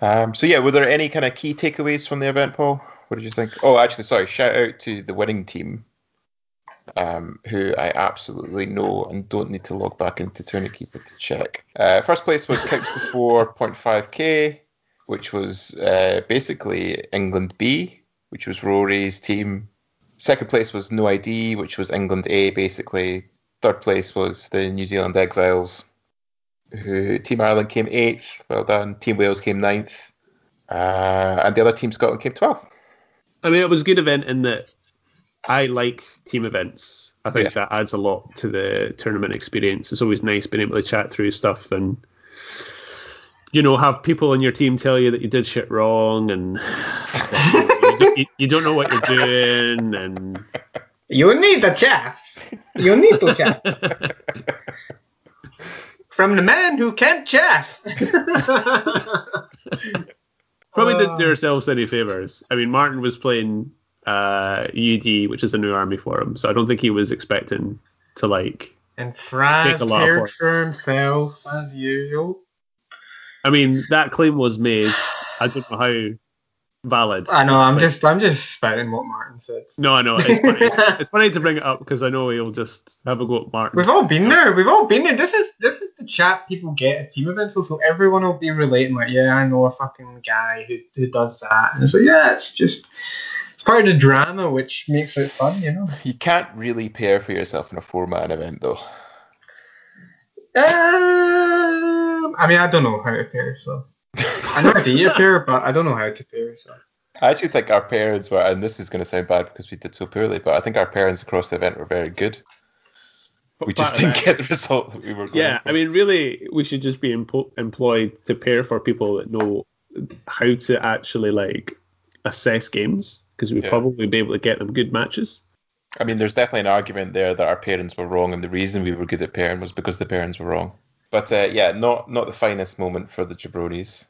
Um, so yeah, were there any kind of key takeaways from the event, Paul? What did you think? Oh, actually, sorry. Shout out to the winning team, um, who I absolutely know and don't need to log back into Keeper to check. Uh, first place was Couch to 4.5k, which was uh, basically England B, which was Rory's team. Second place was No ID, which was England A, basically. Third place was the New Zealand Exiles, who Team Ireland came eighth. Well done. Team Wales came ninth. Uh, and the other team, Scotland, came 12th. I mean, it was a good event in that I like team events. I think Yeah. that adds a lot to the tournament experience. It's always nice being able to chat through stuff and, you know, have people on your team tell you that you did shit wrong and you, don't, you, you don't know what you're doing. And You need the chaff. You need to chaff. From the man who can't chaff. probably Uh. didn't do ourselves any favors. I mean, Martin was playing uh, UD, which is the new army for him, so I don't think he was expecting to like. and Fraz Take a lot of cared for himself as usual. I mean, that claim was made. I don't know how valid. I know. I'm Like- just. I'm just spouting what Martin said. No, I know. It's funny. it's funny to bring it up because I know he'll just have a go at Martin. We've all been there. We've all been there. This is this is the chat people get at team events. So, so everyone will be relating like, yeah, I know a fucking guy who, who does that. And it's like, yeah, it's just it's part of the drama, which makes it fun, you know. You can't really pair for yourself in a four man event, though. Um, I mean, I don't know how to pair, so I know how to eat a pair, but I don't know how to pair. So I actually think our parents were, and this is going to sound bad because we did so poorly, but I think our parents across the event were very good. But We just didn't that- get the result that we were going Yeah, for. I mean, really, we should just be empo- employed to pair for people that know how to actually like assess games because we'd Yeah. probably be able to get them good matches. I mean, there's definitely an argument there that our parents were wrong, and the reason we were good at pairing was because the parents were wrong. But uh, yeah, not not the finest moment for the jabronis.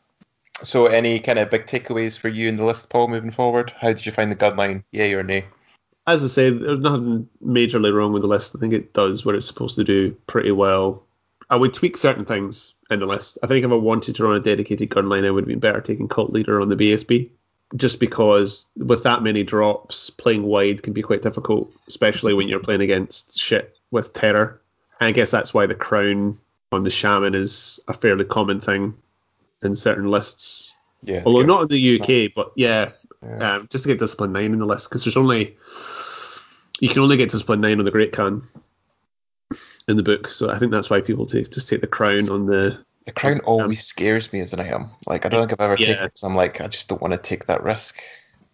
So, any kind of big takeaways for you in the list, Paul, moving forward? How did you find the gun line? Yay or nay? As I say, there's nothing majorly wrong with the list. I think it does what it's supposed to do pretty well. I would tweak certain things in the list. I think if I wanted to run a dedicated gun line, I would have been better taking Cult Leader on the BSB. Just because with that many drops, playing wide can be quite difficult, especially when you're playing against shit with terror. And I guess that's why the crown on the shaman is a fairly common thing in certain lists. Yeah. Although not in the UK, but yeah, Yeah. um, just to get discipline nine in the list because there's only you can only get discipline nine on the Great Khan in the book. So I think that's why people take just take the crown on the The crown um, always scares me as an item. Like I don't think I've ever Yeah. taken it I'm like I just don't want to take that risk.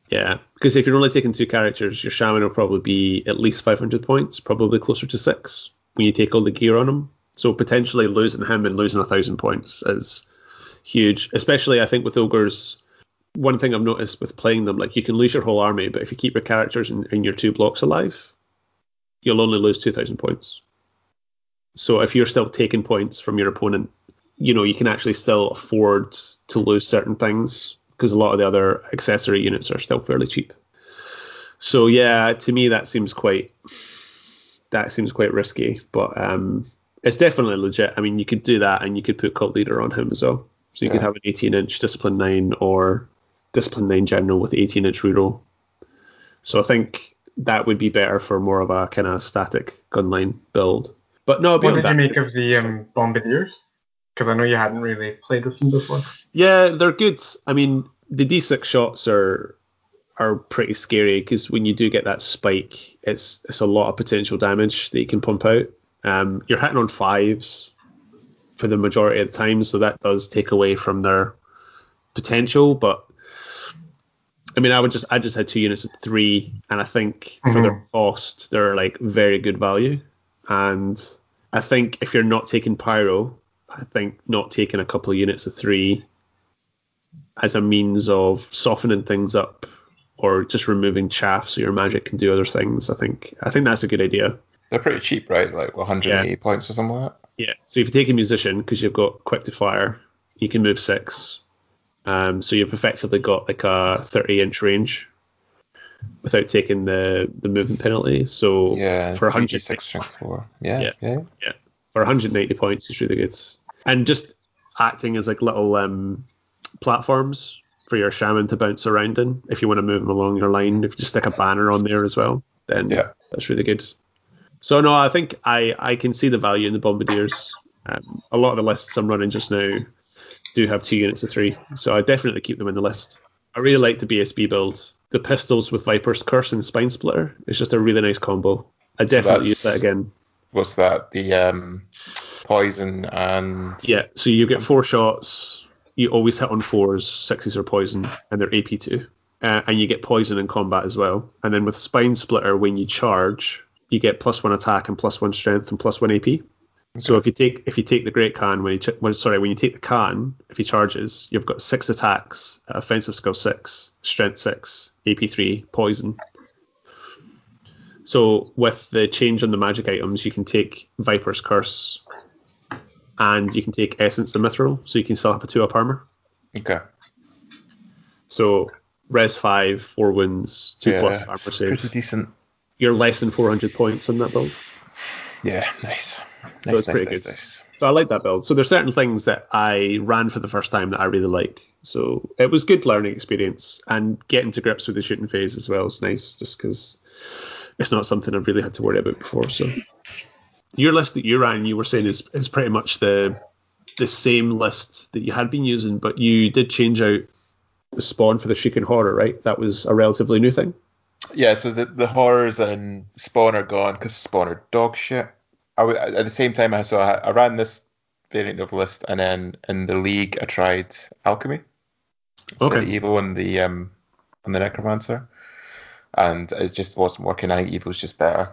Yeah, because if you're only taking two characters, your shaman will probably be at least 500 points, probably closer to six when you take all the gear on him. So potentially losing him and losing a thousand points is huge. Especially, I think with ogres, one thing I've noticed with playing them, like you can lose your whole army, but if you keep your characters and, and your two blocks alive, you'll only lose 2,000 points. So if you're still taking points from your opponent, you know you can actually still afford to lose certain things because a lot of the other accessory units are still fairly cheap. So yeah, to me that seems quite that seems quite risky, but um, it's definitely legit. I mean, you could do that, and you could put cult leader on him as well. So you could have an 18 inch discipline nine or discipline nine general with 18 inch reroll. So I think that would be better for more of a kind of static gunline build. But no, What did you make of the um, bombardiers? Because I know you hadn't really played with them before. Yeah, they're good. I mean, the D6 shots are are pretty scary because when you do get that spike, it's it's a lot of potential damage that you can pump out. Um, you're hitting on fives for the majority of the time, so that does take away from their potential. But I mean, I would just I just had two units of three, and I think for their cost, they're like very good value. And I think if you're not taking pyro, I think not taking a couple of units of three as a means of softening things up or just removing chaff so your magic can do other things. I think I think that's a good idea. They're pretty cheap, right? Like 180 points or something like that. Yeah. So if you take a musician because you've got quick to fire, you can move six. Um, so you've effectively got like a 30 inch range without taking the the movement penalty. So Yeah, for 100 100 six strength four. Yeah, Yeah. yeah. for 190 points is really good. And just acting as like little um, platforms for your shaman to bounce around in. If you want to move them along your line, if you just stick a banner on there as well, then Yeah. that's really good. So no, I think I, I can see the value in the bombardiers. Um, a lot of the lists I'm running just now do have two units of three, so I definitely keep them in the list. I really like the BSB build. The pistols with Viper's Curse and Spine Splitter is just a really nice combo. I definitely use that again. What's that? The um, poison and Yeah, so you get four shots. You always hit on fours, sixes or poison, and they're AP two. Uh, and you get poison in combat as well. And then with Spine Splitter, when you charge, you get plus one attack and plus one strength and plus one AP. So if you take if you take the Great Khan when you ch- when, sorry when you take the Khan if he charges you've got six attacks offensive skill six strength six AP three poison. So with the change on the magic items you can take Viper's Curse and you can take Essence of Mithril so you can still have a two up armor. okay. So res five four wounds two yeah, plus armor save. pretty decent. You're less than four hundred points on that build. Yeah, nice. it's Nice, nice, good. nice. So I like that build. So there's certain things that I ran for the first time that I really like. So it was good learning experience and getting to grips with the shooting phase as well is nice, just because it's not something I've really had to worry about before. So your list that you ran, you were saying is is pretty much the the same list that you had been using, but you did change out the spawn for the Shrieking Horror, right? That was a relatively new thing. Yeah, so the the horrors and spawn are gone because spawn are dog shit. I w- at the same time I so I, I ran this variant of list and then in the league I tried alchemy. So Okay. evil and the um and the necromancer, and it just wasn't working. I think evil's just better.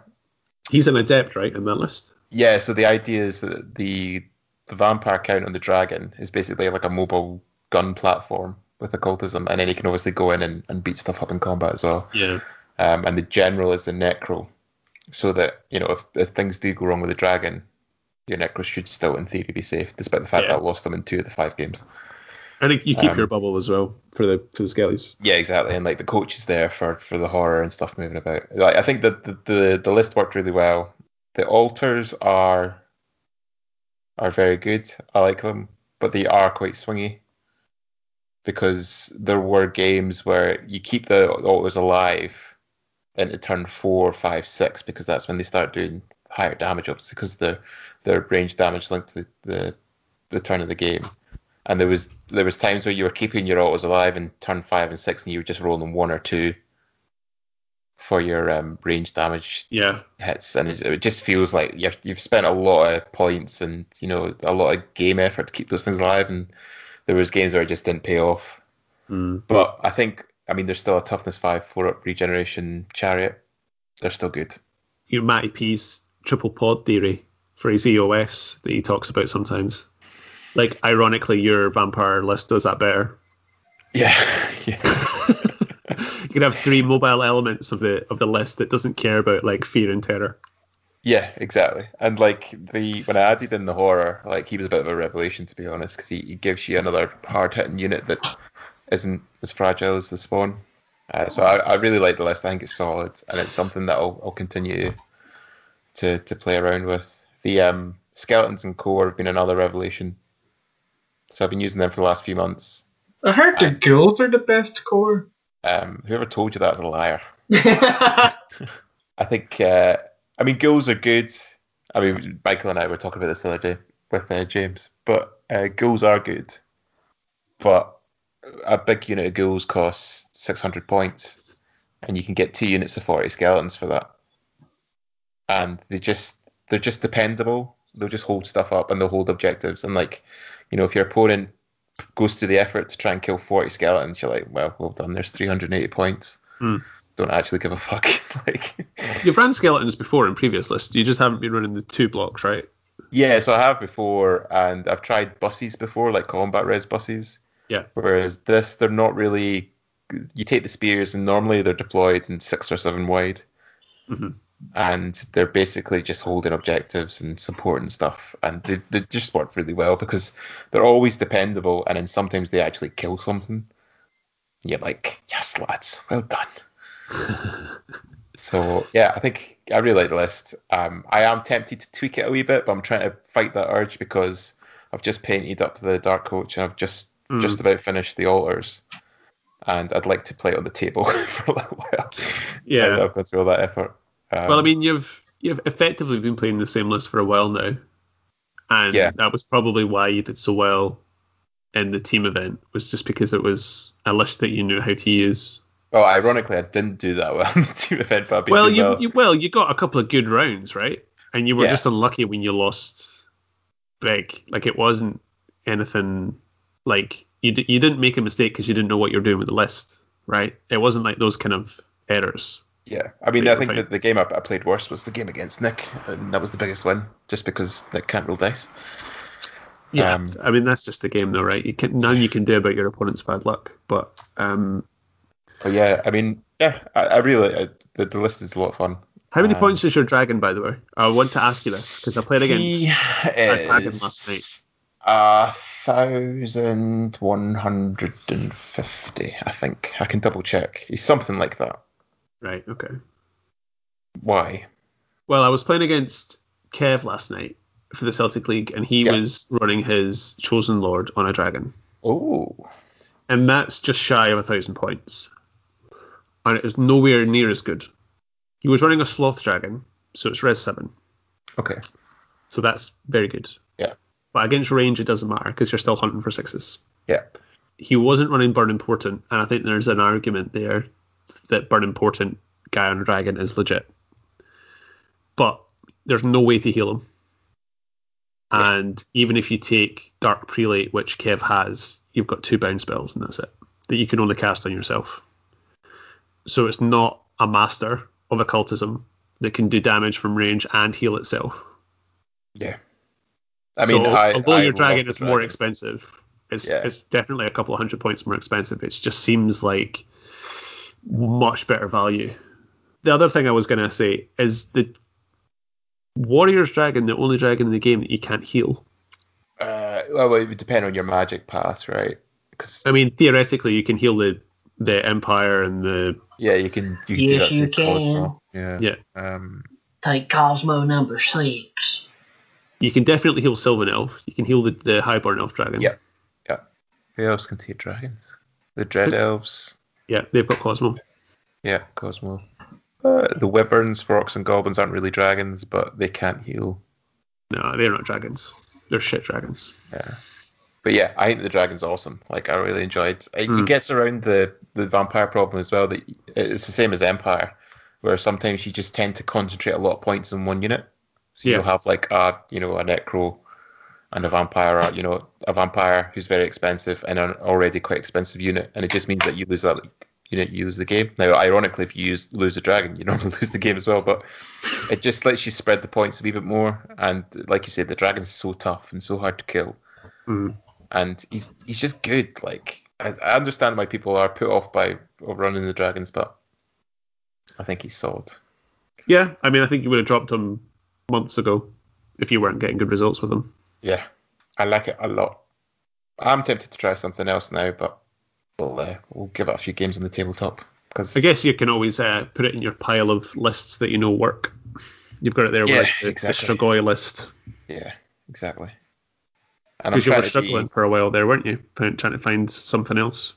He's an adept, right, in that list? Yeah, so the idea is that the the vampire count on the dragon is basically like a mobile gun platform with occultism, and then you can obviously go in and, and beat stuff up in combat as well. Yeah. Um, and the general is the necro, so that you know if, if things do go wrong with the dragon, your necro should still in theory be safe, despite the fact Yeah. that I lost them in two of the five games. And you keep Um, your bubble as well for the for the skellies. Yeah, exactly. And like the coach is there for for the horror and stuff moving about. Like I think that the, the the list worked really well. The altars are are very good. I like them, but they are quite swingy. because there were games where you keep the altars alive into turn four, five, six, because that's when they start doing higher damage, obviously, because their their range damage linked to the, the the turn of the game. And there was there was times where you were keeping your autos alive in turn five and six, and you were just rolling one or two for your um, range damage Yeah. hits, and it, it just feels like you've you've spent a lot of points and you know a lot of game effort to keep those things alive, and there was games where it just didn't pay off. Mm. But I think I mean there's still a toughness five four up regeneration chariot. They're still good. Your Matty P's triple pod theory for his EOS that he talks about sometimes. Like, ironically, your vampire list does that better. Yeah, yeah, you can have three mobile elements of the of the list that doesn't care about like fear and terror. yeah, exactly. And like the when I added in the horror, like he was a bit of a revelation to be honest, because he, he gives you another hard hitting unit that isn't as fragile as the spawn. Uh, so I, I really like the list. I think it's solid, and it's something that I'll, I'll continue to to play around with. The um, skeletons and core have been another revelation. So I've been using them for the last few months. I heard the ghouls are the best core. Um, whoever told you that is a liar. I think. Uh, I mean, ghouls are good. I mean, Michael and I were talking about this the other day with uh, James, but uh, ghouls are good. But a big unit of ghouls costs six hundred points, and you can get two units of forty skeletons for that. And they just they're just dependable. They'll just hold stuff up and they'll hold objectives. And like, you know, if your opponent goes to the effort to try and kill forty skeletons, you're like, well, well done. There's three hundred and eighty points. Hmm. Don't actually give a fuck. like. You've ran skeletons before in previous lists. You just haven't been running the two blocks, right? Yeah, so I have before, and I've tried buses before, like combat res buses. Yeah. Whereas this, they're not really. You take the spears, and normally they're deployed in six or seven wide, Mhm. And they're basically just holding objectives and supporting stuff, and they they just work really well because they're always dependable, and then sometimes they actually kill something. You're like, yes, lads, well done. So yeah, I think I really like the list. Um, I am tempted to tweak it a wee bit, but I'm trying to fight that urge because I've just painted up the dark coach and I've just Mm. just about finished the altars, and I'd like to play it on the table for a little while. Yeah. And I've gone through all that effort. Um, Well, I mean, you've you've effectively been playing the same list for a while now, and Yeah. that was probably why you did so well in the team event. Was just because it was a list that you knew how to use. well, ironically, I didn't do that well in the team event, but Well, you, well. you well you got a couple of good rounds, right? And you were Yeah. just unlucky when you lost big. Like it wasn't anything like you d- you didn't make a mistake because you didn't know what you're doing with the list, right? It wasn't like those kind of errors. Yeah, I mean, I think that the game I, I played worst was the game against Nick, and that was the biggest win, just because Nick can't roll dice. Yeah, Um, I mean that's just the game, though, right? You can none you can do about your opponent's bad luck. But um, But yeah, I mean, yeah, I, I really I, the, the list is a lot of fun. how many Um, points is your dragon, by the way? I want to ask you this because I played against. Last night. a thousand one hundred and fifty, I think. I can double check. He's something like that. Right. Okay. Why? Well, I was playing against Kev last night for the Celtic League, and he Yeah. was running his chosen lord on a dragon, Oh, and that's just shy of a thousand points, and it is nowhere near as good. He was running a sloth dragon, so it's res seven, okay. so that's very good. Yeah. But against range, it doesn't matter because you're still hunting for sixes. Yeah. He wasn't running Burning Portent, and I think there's an argument there that Burning Portent guy on dragon is legit. But there's no way to heal him. And even if you take Dark Prelate, which Kev has, you've got two bound spells, and that's it. That you can only cast on yourself. So it's not a master of occultism that can do damage from range and heal itself. Yeah. I mean, so, I, although I your dragon is more expensive, it's Yeah. it's definitely a couple of hundred points more expensive. It just seems like much better value. The other thing I was going to say is the warrior's dragon, the only dragon in the game that you can't heal. Uh, well, it would depend on your magic path, right? Because I mean, theoretically, you can heal the the empire and the yeah, you can you can Yes, do that you through Cosmo. can. Yeah. yeah. Um. Take Cosmo number six. You can definitely heal Sylvan Elf. You can heal the, the Highborn Elf dragon. Yeah. Yeah. Who else can take dragons? The Dread Elves. Yeah, they've got Cosmo. Yeah, Cosmo. Uh, the Wyverns, Orcs, and Goblins aren't really dragons, but they can't heal. No, they're not dragons. They're shit dragons. Yeah. But yeah, I think the dragon's awesome. Like I really enjoyed. It, Mm. it gets around the the vampire problem as well. That it's the same as Empire, where sometimes you just tend to concentrate a lot of points in one unit. So Yeah. you'll have like a you know a necro and a vampire, you know a vampire who's very expensive and an already quite expensive unit, and it just means that you lose that unit, you lose the game. Now, ironically, if you use lose the dragon, you normally lose the game as well. But it just lets you spread the points a wee bit more. And like you said, the dragon's so tough and so hard to kill Mm. and he's he's just good. Like I, I understand why people are put off by running the dragons, but I think he's solid. Yeah, I mean, I think you would have dropped him months ago if you weren't getting good results with him. Yeah, I like it a lot. I'm tempted to try something else now, but we'll uh, we'll give it a few games on the tabletop because I guess you can always uh, put it in your pile of lists that you know work. You've got it there Yeah, with like, the, exactly. the Strigoi list. yeah, exactly. Because you were struggling be, for a while there, weren't you? Trying to find something else.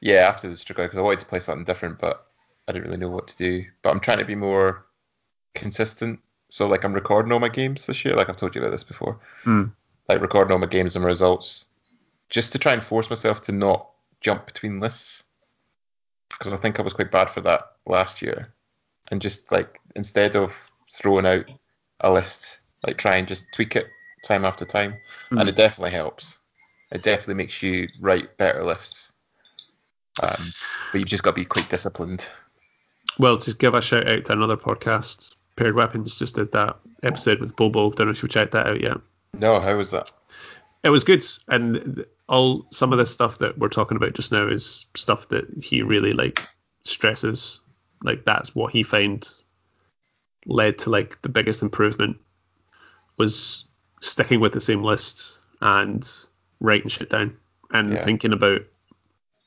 yeah after the Strigoi because I wanted to play something different, but I didn't really know what to do. But I'm trying to be more consistent. So like I'm recording all my games this year. Like I've told you about this before. Hmm. Like recording all my games and my results, just to try and force myself to not jump between lists, because I think I was quite bad for that last year, and just like instead of throwing out a list, like try and just tweak it time after time, Hmm. and it definitely helps. It definitely makes you write better lists, um, but you've just got to be quite disciplined. Well, to give a shout out to another podcast, Paired Weapons just did that episode with Bobo. Don't know if you checked that out yet. No, how was that? It was good, and all some of the stuff that we're talking about just now is stuff that he really like stresses. Like that's what he found led to like the biggest improvement was sticking with the same list and writing shit down and Yeah. thinking about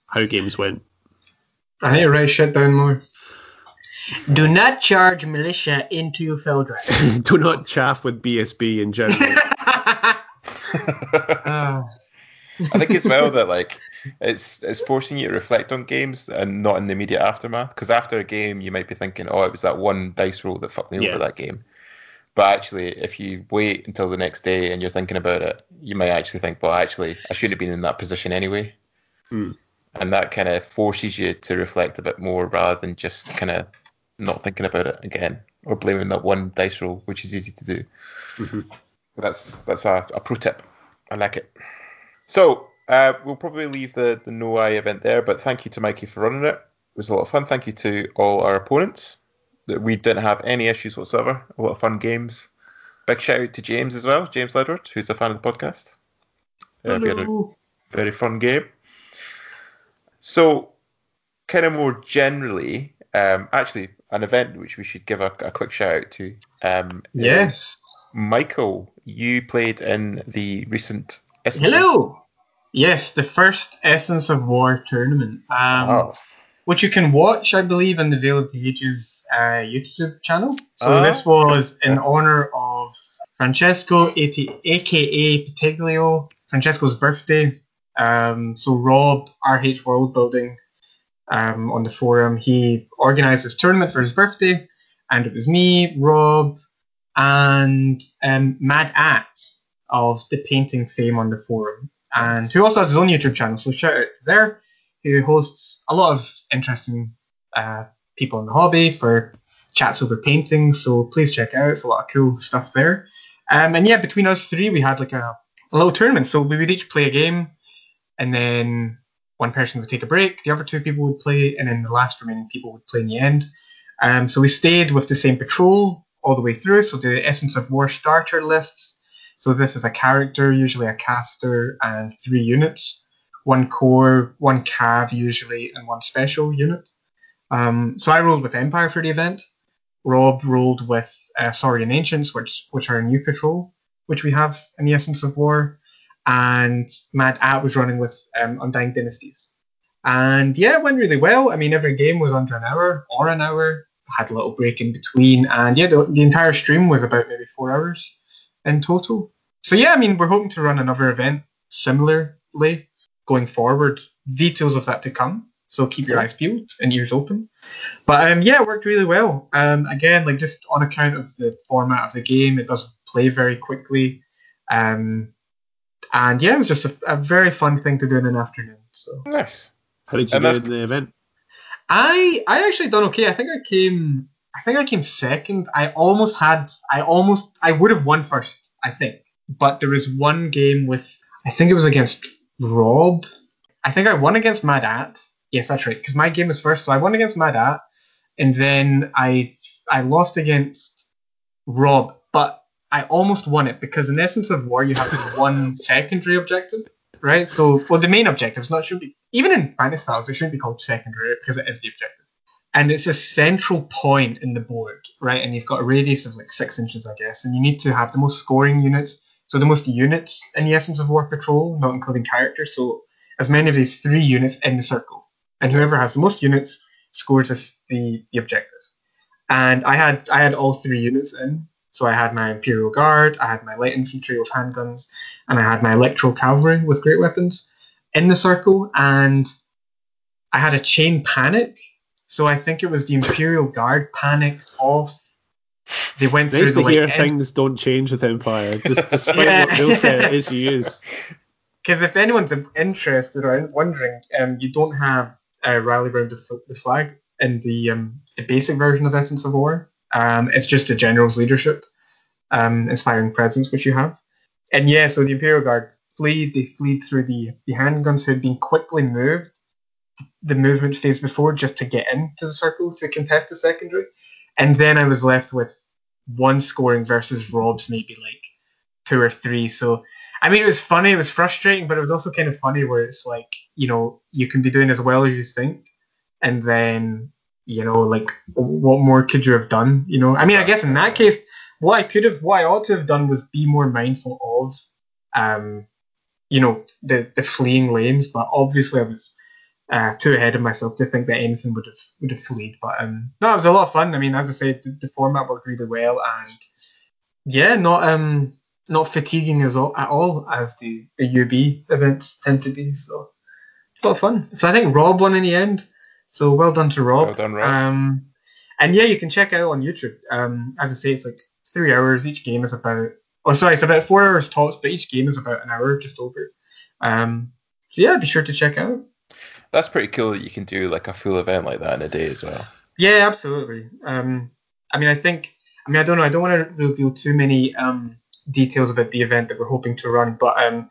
how games went. I need to write shit down more. Do not charge militia into Feldra. Do not chaff with BSB in general. Ah. I think as well that like it's it's forcing you to reflect on games and not in the immediate aftermath. Because after a game, you might be thinking, "Oh, it was that one dice roll that fucked me Yeah. over that game." But actually, if you wait until the next day and you're thinking about it, you might actually think, "Well, actually, I shouldn't have been in that position anyway." Hmm. And that kind of forces you to reflect a bit more rather than just kind of not thinking about it again or blaming that one dice roll, which is easy to do. Mhm. That's that's a, a pro tip. I like it. So uh, we'll probably leave the the no eye event there, but thank you to Mikey for running it. It was a lot of fun. Thank you to all our opponents. That we didn't have any issues whatsoever. A lot of fun games. Big shout out to James as well, James Ledward, who's a fan of the podcast. Uh, we had a very fun game. So, kind of more generally, um, actually, an event which we should give a, a quick shout out to. Um, Yes. Michael, you played in the recent. Essence of- Hello. Yes, the first Essence of War tournament. Um, Wow. which you can watch, I believe, in the Veil of the Ages uh, YouTube channel. So Ah. this was in honor of Francesco, aka aka Pataglio, Francesco's birthday. Um, so Rob, RH World Building, um, on the forum, he organised this tournament for his birthday, and it was me, Rob, and um, Mad At of the painting fame on the forum, and who also has his own YouTube channel. So shout out there who hosts a lot of interesting uh, people in the hobby for chats over paintings. So please check out. It's a lot of cool stuff there. Um, and yeah, between us three, we had like a, a little tournament. So we would each play a game, and then one person would take a break, the other two people would play, and then the last remaining people would play in the end. Um, so we stayed with the same patrol all the way through. So the Essence of War starter lists. So this is a character, usually a caster, and three units one core, one cav usually, and one special unit. Um, so I rolled with Empire for the event. Rob rolled with uh, Saurian Ancients, which which are a new patrol, which we have in the Essence of War, and Mad At was running with um, Undying Dynasties. And yeah, it went really well. I mean, every game was under an hour or an hour. Had a little break in between, and yeah, the, the entire stream was about maybe four hours in total. So yeah, I mean, we're hoping to run another event similarly going forward. Details of that to come. So keep your eyes peeled and ears open. But um, yeah, it worked really well. Um, again, like just on account of the format of the game, it does play very quickly. Um, and yeah, it was just a, a very fun thing to do in an afternoon. So Nice. How did you And do in the event? I I actually done okay. I think I came I think I came second. I almost had I almost I would have won first, I think. But there was one game with I think it was against Rob. I think I won against Mad At. Yes, that's right. Because my game was first, so I won against Mad At, and then I I lost against Rob, but I almost won it because in Essence of War you have one secondary objective, right? So well the main objective is not should be even in Fantasy Styles they shouldn't be called secondary because it is the objective. And it's a central point in the board, right? And you've got a radius of like six inches, I guess, and you need to have the most scoring units. So the most units in the Essence of War Patrol, not including characters. So as many of these three units in the circle, and whoever has the most units scores this, the the objective. And I had I had all three units in. So I had my Imperial Guard, I had my light infantry with handguns, and I had my electoral cavalry with great weapons in the circle. And I had a chain panic. So I think it was the Imperial Guard panicked off. They went Nice through the to hear like, things don't change with Empire, just despite Yeah. what Bill said it is you use. Because if anyone's interested or wondering, um, you don't have uh, rally round the, the flag in the um, the basic version of Essence of War. Um, it's just a general's leadership, um, inspiring presence which you have. And yeah, so the Imperial Guard fleed. They fleed through the the handguns who had been quickly moved the movement phase before just to get into the circle to contest the secondary. And then I was left with one scoring versus Rob's maybe like two or three. So I mean, it was funny. It was frustrating, but it was also kind of funny where it's like, you know, you can be doing as well as you think, and then, you know, like, what more could you have done? You know, I mean, I guess in that case, what I could have, what I ought to have done was be more mindful of, um, you know, the the fleeing lanes. But obviously, I was uh, too ahead of myself to think that anything would have would have fleed. But um, no, it was a lot of fun. I mean, as I said, the, the format worked really well, and yeah, not um not fatiguing as all, at all as the, the UB events tend to be. So a lot of fun. So I think Rob won in the end. So well done to Rob. Well done, Rob. Um, and yeah, you can check it out on YouTube. Um, as I say, it's like three hours. Each game is about. Oh, sorry, it's about four hours tops, but each game is about an hour, just over. Um, so yeah, be sure to check out. That's pretty cool that you can do like a full event like that in a day as well. Yeah, absolutely. Um, I mean, I think. I mean, I don't know. I don't want to reveal too many um, details about the event that we're hoping to run, but um,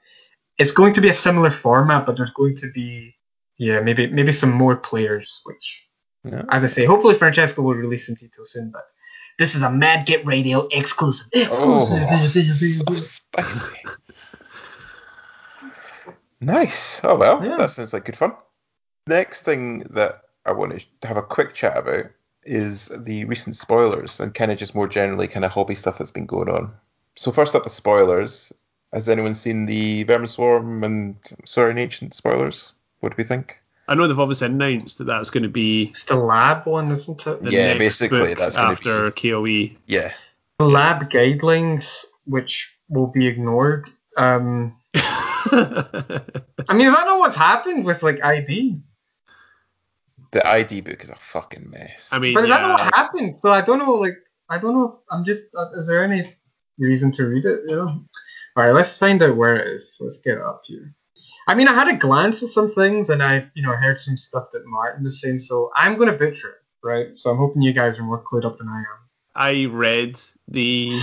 it's going to be a similar format. But there's going to be, yeah, maybe maybe some more players. Which, Yeah. as I say, hopefully Francesco will release some details soon. But This is a Mad Get Radio exclusive. Exclusive. Oh, Exclusive. so spicy. Nice. Oh well, Yeah. that sounds like good fun. Next thing that I want to have a quick chat about is the recent spoilers and kind of just more generally kind of hobby stuff that's been going on. So first up, the spoilers. Has anyone seen the Vermin Swarm and Saurian Ancient spoilers? What do we think? I know they've obviously announced that that's going to be it's the lab one, isn't it? the Yeah, basically, that's gonna after E. KOE. Yeah. Lab guidelines, which will be ignored. Um, I mean, is that not what's happened with like ID? The ID book is a fucking mess. I mean, But is that not yeah, what happened? So I don't know. Like, I don't know. If, I'm just. Uh, is there any reason to read it? You know. All right, let's find out where it is. Let's get it up here. I mean, I had a glance at some things, and I, you know, heard some stuff that Martin was saying. So I'm gonna butcher it, right? So I'm hoping you guys are more clued up than I am. I read the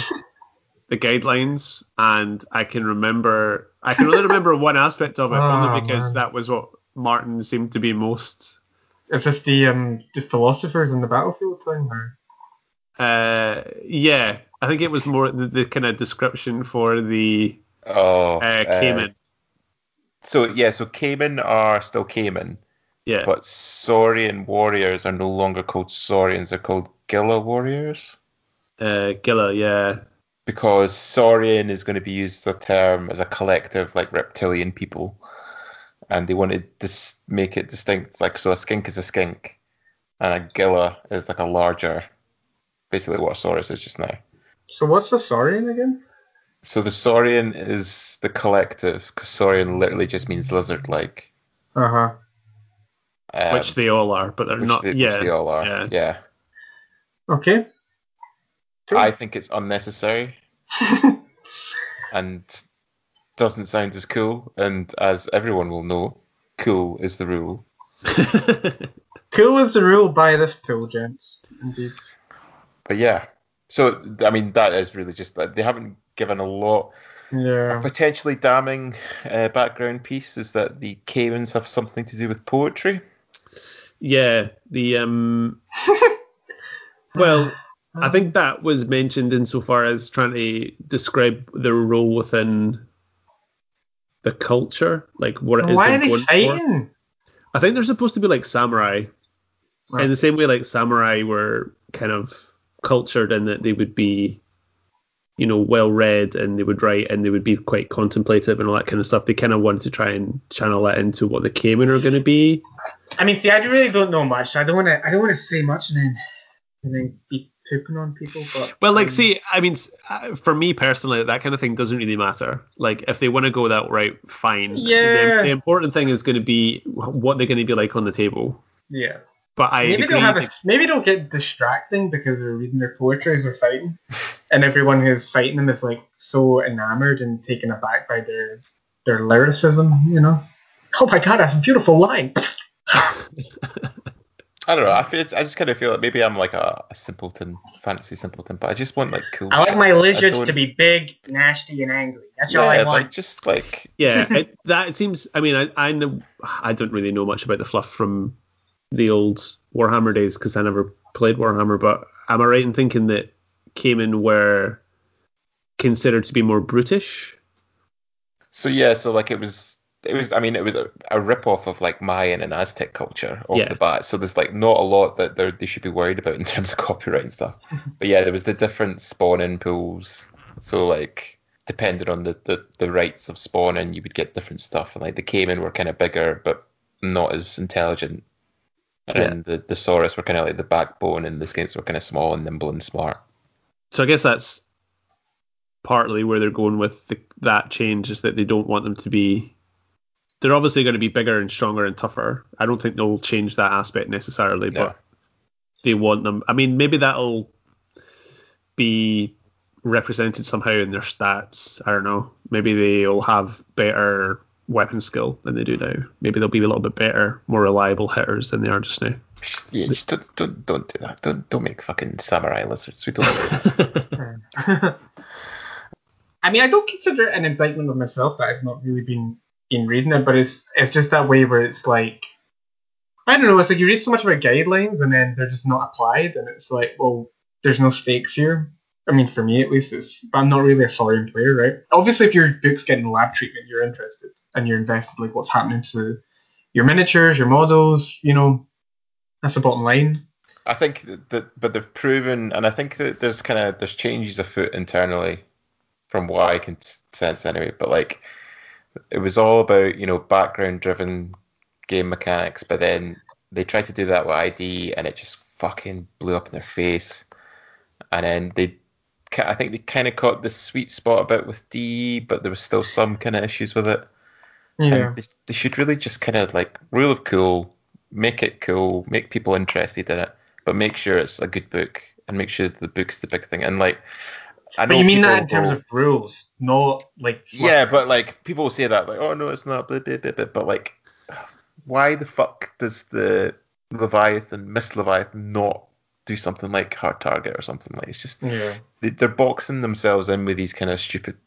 the guidelines and I can remember I can only remember one aspect of it Oh, only because man. that was what Martin seemed to be most Is this the um the philosophers in the battlefield thing? Or? uh yeah I think it was more the, the kind of description for the oh, uh, Caiman So yeah, so Caiman are still Caiman, yeah but Saurian warriors are no longer called Saurians; they're called Gila warriors uh Gilla yeah because Saurian is going to be used as a term as a collective like reptilian people, and they wanted to dis- make it distinct. Like so, a skink is a skink, and a Gila is like a larger, basically what a Saurus is just now. So what's a Saurian again? So the Saurian is the collective, because Saurian literally just means lizard-like. Uh huh. Um, which they all are, but they're which not. they, which yeah, they all are. yeah. Yeah. Okay. Cool. I think it's unnecessary and doesn't sound as cool. And as everyone will know, cool is the rule. cool is the rule by this pool, gents. Indeed. But yeah, so I mean that is really just that they haven't given a lot. Yeah. A potentially damning uh, background piece is that the Caimans have something to do with poetry. yeah, the um. well, I think that was mentioned insofar as trying to describe their role within the culture, like what it is Why they're they going for. fighting? I think they're supposed to be like samurai, Right. in the same way like samurai were kind of cultured in that they would be, you know, well read and they would write and they would be quite contemplative and all that kind of stuff. They kind of wanted to try and channel that into what the Caiman are going to be. I mean, see, I really don't know much. I don't want to. I don't want to say much and then and then be pooping on people. But Well, like, um, see, I mean, uh, for me personally, that kind of thing doesn't really matter. Like, if they want to go that route, fine. The- Yeah. The, important thing is going to be what they're going to be like on the table. yeah. But I Maybe agree they'll have a, maybe they'll get distracting because they're reading their poetry as they're fighting, and everyone who's fighting them is like so enamored and taken aback by their their lyricism. You know. Oh my god, that's a beautiful line. I don't know. I feel. I just kind of feel like maybe I'm like a, a simpleton, fancy simpleton, but I just want like cool. I like shit. my lizards to be big, nasty, and angry. That's Yeah, all I like want. just like yeah, it, that seems. I mean, I I know I don't really know much about the fluff from the old Warhammer days because I never played Warhammer. But am I right in thinking that Caiman were considered to be more brutish? So yeah, so like it was, it was. I mean, it was a, a rip off of like Mayan and Aztec culture off Yeah. the bat. So there's like not a lot that they they should be worried about in terms of copyright and stuff. but yeah, there was the different spawning pools. So like depending on the, the the rights of spawning, you would get different stuff. And like the Caiman were kind of bigger, but not as intelligent. And Yeah. the the Saurus were kind of like the backbone, and the Skinks were kind of small and nimble and smart. So I guess that's partly where they're going with the, that change is that they don't want them to be. They're obviously going to be bigger and stronger and tougher. I don't think they'll change that aspect necessarily, No. but they want them. I mean, maybe that'll be represented somehow in their stats. I don't know. Maybe they'll have better weapon skill than they do now. Maybe they'll be a little bit better, more reliable hitters than they are just now. Yeah, just don't don't don't do that. Don't don't make fucking samurai lizards. We don't. I mean, I don't consider it an indictment of myself that I've not really been been reading it, but it's it's just that way where it's like I don't know. It's like you read so much about guidelines and then they're just not applied, and it's like, well, there's no stakes here. I mean, for me at least, it's I'm not really a Saurian player, right? Obviously, if your book's getting lab treatment, you're interested and you're invested, like what's happening to your miniatures, your models. You know, that's the bottom line. I think that, that, but they've proven, and I think that there's kind of there's changes afoot internally, from what I can sense anyway. But like, it was all about you know background driven game mechanics, but then they tried to do that with ID, and it just fucking blew up in their face. And then they, I think they kind of caught the sweet spot a bit with D, but there was still some kind of issues with it. Yeah. They, they should really just kind of like rule of cool, make it cool, make people interested in it, but make sure it's a good book and make sure the book's the big thing. And like, I know But you mean that in terms will- of rules, not like yeah, but like people will say that like, oh no, it's not, blah, blah, blah, blah. but like, why the fuck does the Leviathan, Miss Leviathan, not do something like Hard Target or something like? It's just yeah. they, they're boxing themselves in with these kind of stupid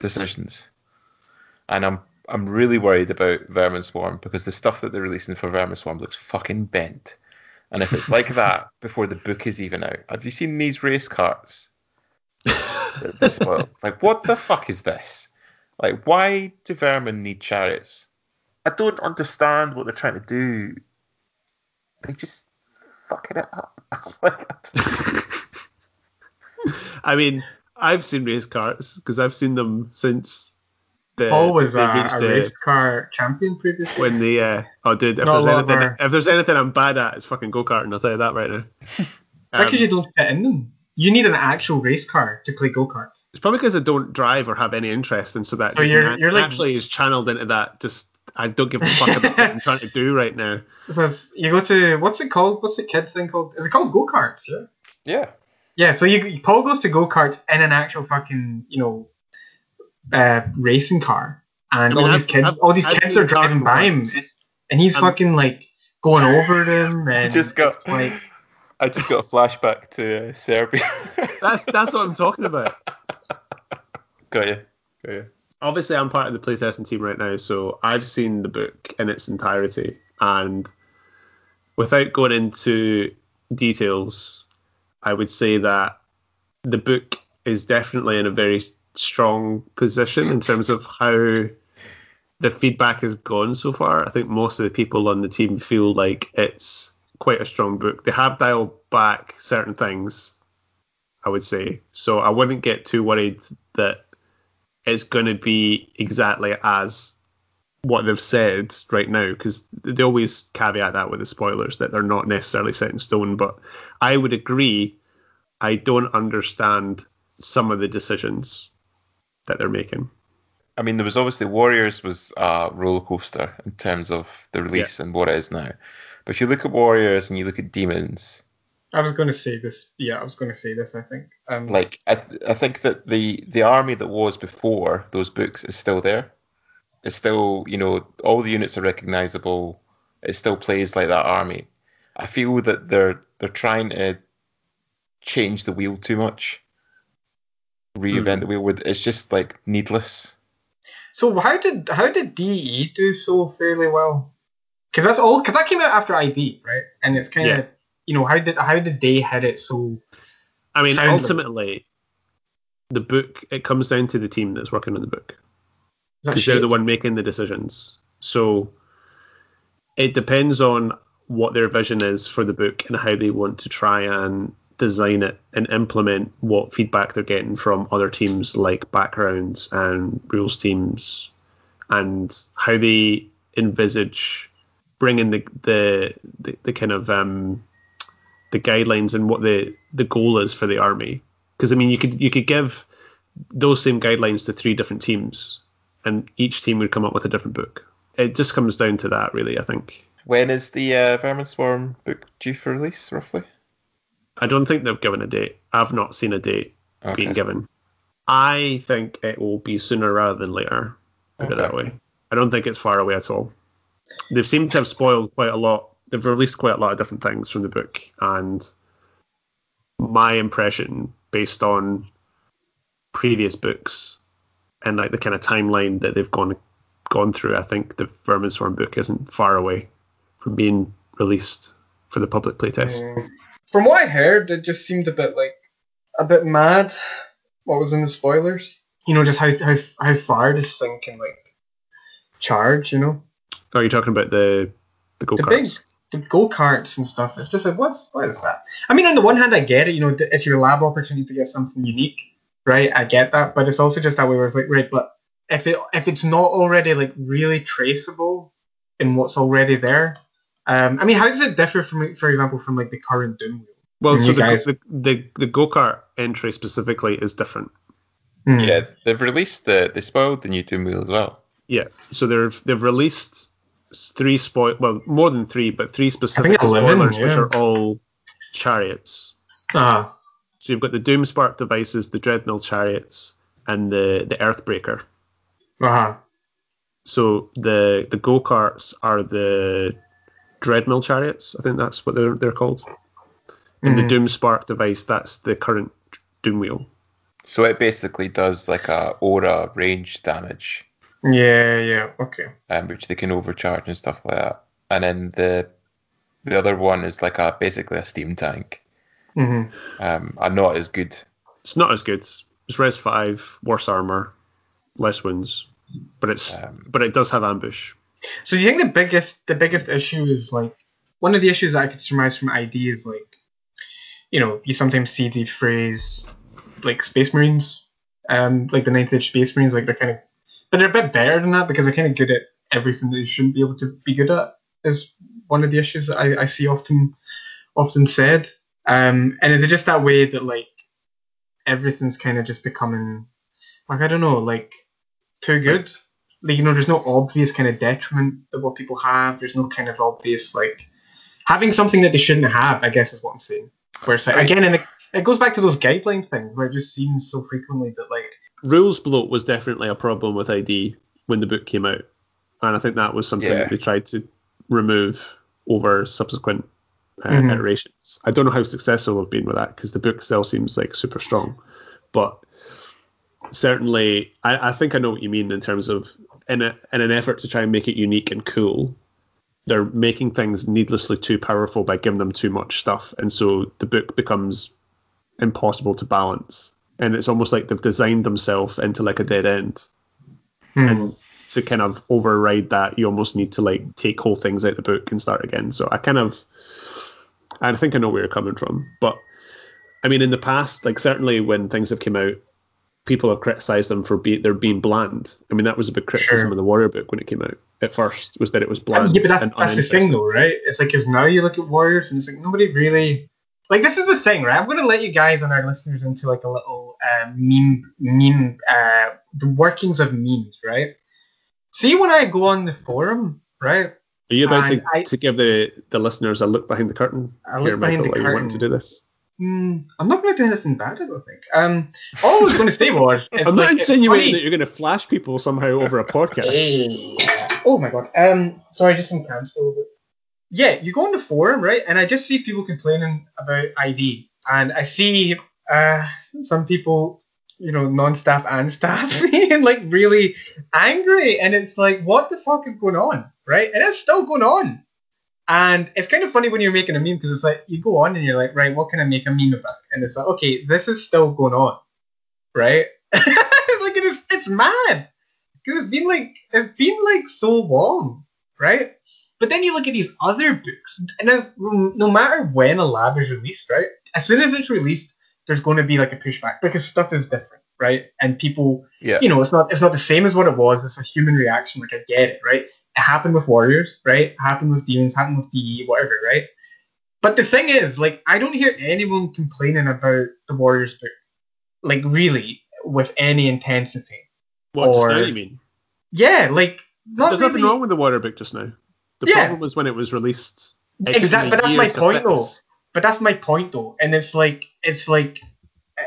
decisions, and I'm I'm really worried about Vermin Swarm because the stuff that they're releasing for Vermin Swarm looks fucking bent, and if it's like that before the book is even out, have you seen these race carts? they? Like, what the fuck is this? Like, why do Vermin need chariots? I don't understand what they're trying to do. They just fucking it up. like, I mean, I've seen race cars because I've seen them since the Paul was a, reached a the- race car champion previously. when the uh, oh dude if Not there's anything our- if there's anything I'm bad at it's fucking go karting I'll tell you that right now. Um, because you don't fit in them. You need an actual race car to play go kart. It's probably because I don't drive or have any interest, and so that So just you're- na- you're like- naturally is channeled into that. Just I don't give a fuck about what I'm trying to do right now. Because you go to what's it called? What's the kid thing called? Is it called go karts? Yeah. Yeah. Yeah. So you Paul goes to go karts in an actual fucking you know uh, racing car, and I mean, all these kids, I've- all these I've kids been are driving karting by him, and he's I'm- fucking like going over them, I and just got like I just got a flashback to uh, Serbia. That's that's what I'm talking about. got you. Got you. Obviously, I'm part of the playtesting team right now, so I've seen the book in its entirety, and without going into details, I would say that the book is definitely in a very strong position in terms of how the feedback has gone so far. I think most of the people on the team feel like it's quite a strong book. They have dialed back certain things, I would say. So I wouldn't get too worried that it's going to be exactly as what they've said right now because they always caveat that with the spoilers that they're not necessarily set in stone. But I would agree. I don't understand some of the decisions that they're making. I mean, there was obviously Warriors was a roller coaster in terms of the release and what it is now. But if you look at Warriors and you look at Demons, I was going to say this. Yeah, I was going to say this. I think. Um, like I, th- I think that the the army that was before those books is still there. It's still, you know, all the units are recognizable. It still plays like that army. I feel that they're they're trying to change the wheel too much. Reinvent the wheel with it's just like needless. So how did how did DE do so fairly well? Because that's all. Because that came out after ID, right? And it's kind of Yeah. You know how did how did they hit it so? I mean, Sounds like- ultimately, the book it comes down to the team that's working on the book. because they're the one making the decisions. So it depends on what their vision is for the book and how they want to try and design it and implement what feedback they're getting from other teams like backgrounds and rules teams and how they envisage bringing the the, the, the kind of um, the guidelines and what the, the goal is for the army because I mean you could you could give those same guidelines to three different teams and each team would come up with a different book. It just comes down to that, really. I think. When is the uh, Vermin Swarm book due for release, roughly? I don't think they've given a date. I've not seen a date being given. I think it will be sooner rather than later. Put it that way. I don't think it's far away at all. They've seemed to have spoiled quite a lot. They've released quite a lot of different things from the book, and my impression, based on previous books and like the kind of timeline that they've gone gone through, I think the Vermin Swarm book isn't far away from being released for the public playtest. Mm. From what I heard, it just seemed a bit like a bit mad. What was in the spoilers? You know, just how how how far this thing can like charge. You know, Oh, you're talking about the the go the big karts? The go karts and stuff. It's just like what's what is that? I mean, on the one hand, I get it. You know, it's your lab opportunity to get something unique, right? I get that, but it's also just that way where it's like, right, but if it if it's not already like really traceable in what's already there, um, I mean, how does it differ from, for example, from like the current Doom wheel? Well, so the, guys- the the the go kart entry specifically is different. Hmm. Yeah, they've released the they spoiled the new Doom Wheel as well. Yeah, so they've they've released s- three spoil well more than three, but three specific 11, spoilers which yeah. are all chariots. Ah, So you've got the Doomspark devices, the Dreadnought chariots, and the the Earthbreaker. ah, So the the go karts are the Dreadmill chariots. I think that's what they're they're called. And Mhm. the Doomspark device, that's the current Doom wheel. So it basically does like a aura range damage, yeah, yeah, okay. um, which they can overcharge and stuff like that. And then the the other one is like a basically a steam tank, hmm um, and not as good. It's not as good. It's Res five, worse armor, less wounds, but it's Um, but it does have ambush. So do you think the biggest the biggest issue is like one of the issues that I could surmise from ID is like, you know, you sometimes see the phrase like Space Marines, um, like the Ninth Age Space Marines, like they're kind of, but they're a bit better than that because they're kind of good at everything that they shouldn't be able to be good at. Is one of the issues that I, I see often often said. Um, and is it just that way that like everything's kind of just becoming like I don't know, like too good. Like you know, there's no obvious kind of detriment to what people have. There's no kind of obvious like having something that they shouldn't have. I guess is what I'm saying. Where it's like again, and it, it goes back to those guideline things where it just seems so frequently that like rules bloat was definitely a problem with ID when the book came out, and I think that was something Yeah. that they tried to remove over subsequent uh, Mhm. iterations. I don't know how successful they've been with that because the book still seems like super strong, but certainly I, I think I know what you mean in terms of in a, in an effort to try and make it unique and cool. They're making things needlessly too powerful by giving them too much stuff, and so the book becomes impossible to balance. And it's almost like they've designed themselves into like a dead end. hmm. And to kind of override that, you almost need to like take whole things out the book and start again. So I kind of, I think I know where you're coming from. But I mean, in the past, like certainly when things have come out, people have criticized them for be, they're being bland. I mean, that was a big criticism Sure. of the Warrior book when it came out at first, was that it was bland. yeah, but that's, and that's the thing though, right? It's like because now you look at Warriors and it's like nobody really like this is the thing, right? I'm gonna let you guys and our listeners into like a little uh, meme meme uh the workings of memes, right? See when I go on the forum, right? Are you about to, I- to give the, the listeners a look behind the curtain? A look Here, behind Michael, the are you wanting to do this? Hmm, I'm not gonna do anything bad, I don't think. Um, all I was gonna say was, I'm like, not insinuating that you're going to flash people somehow over a podcast. Hey. Oh my god. Um, sorry, just some cancel. Yeah, you go on the forum, right? And I just see people complaining about ID, and I see uh some people, you know, non-staff and staff being like really angry, and it's like, what the fuck is going on, right? And it's still going on. And it's kind of funny when you're making a meme because it's like you go on and you're like, right, what can I make a meme about? And it's like, okay, this is still going on, right? like it is, it's mad because it's been like it's been like so long, right? But then you look at these other books, and no matter when a lab is released, right? As soon as it's released, there's going to be like a pushback because stuff is different, right? And people, Yeah. you know, it's not it's not the same as what it was. It's a human reaction. Like I get it, right? It happened with Warriors, right? It happened with Demons, happened with DE, whatever, right? But the thing is, like, I don't hear anyone complaining about the Warriors book, like really, with any intensity. What, just now you mean? Yeah, like not There's really. nothing wrong with the Warrior book just now. The Yeah. problem was when it was released. Exactly, but that's my point though. Fix. But that's my point though, and it's like it's like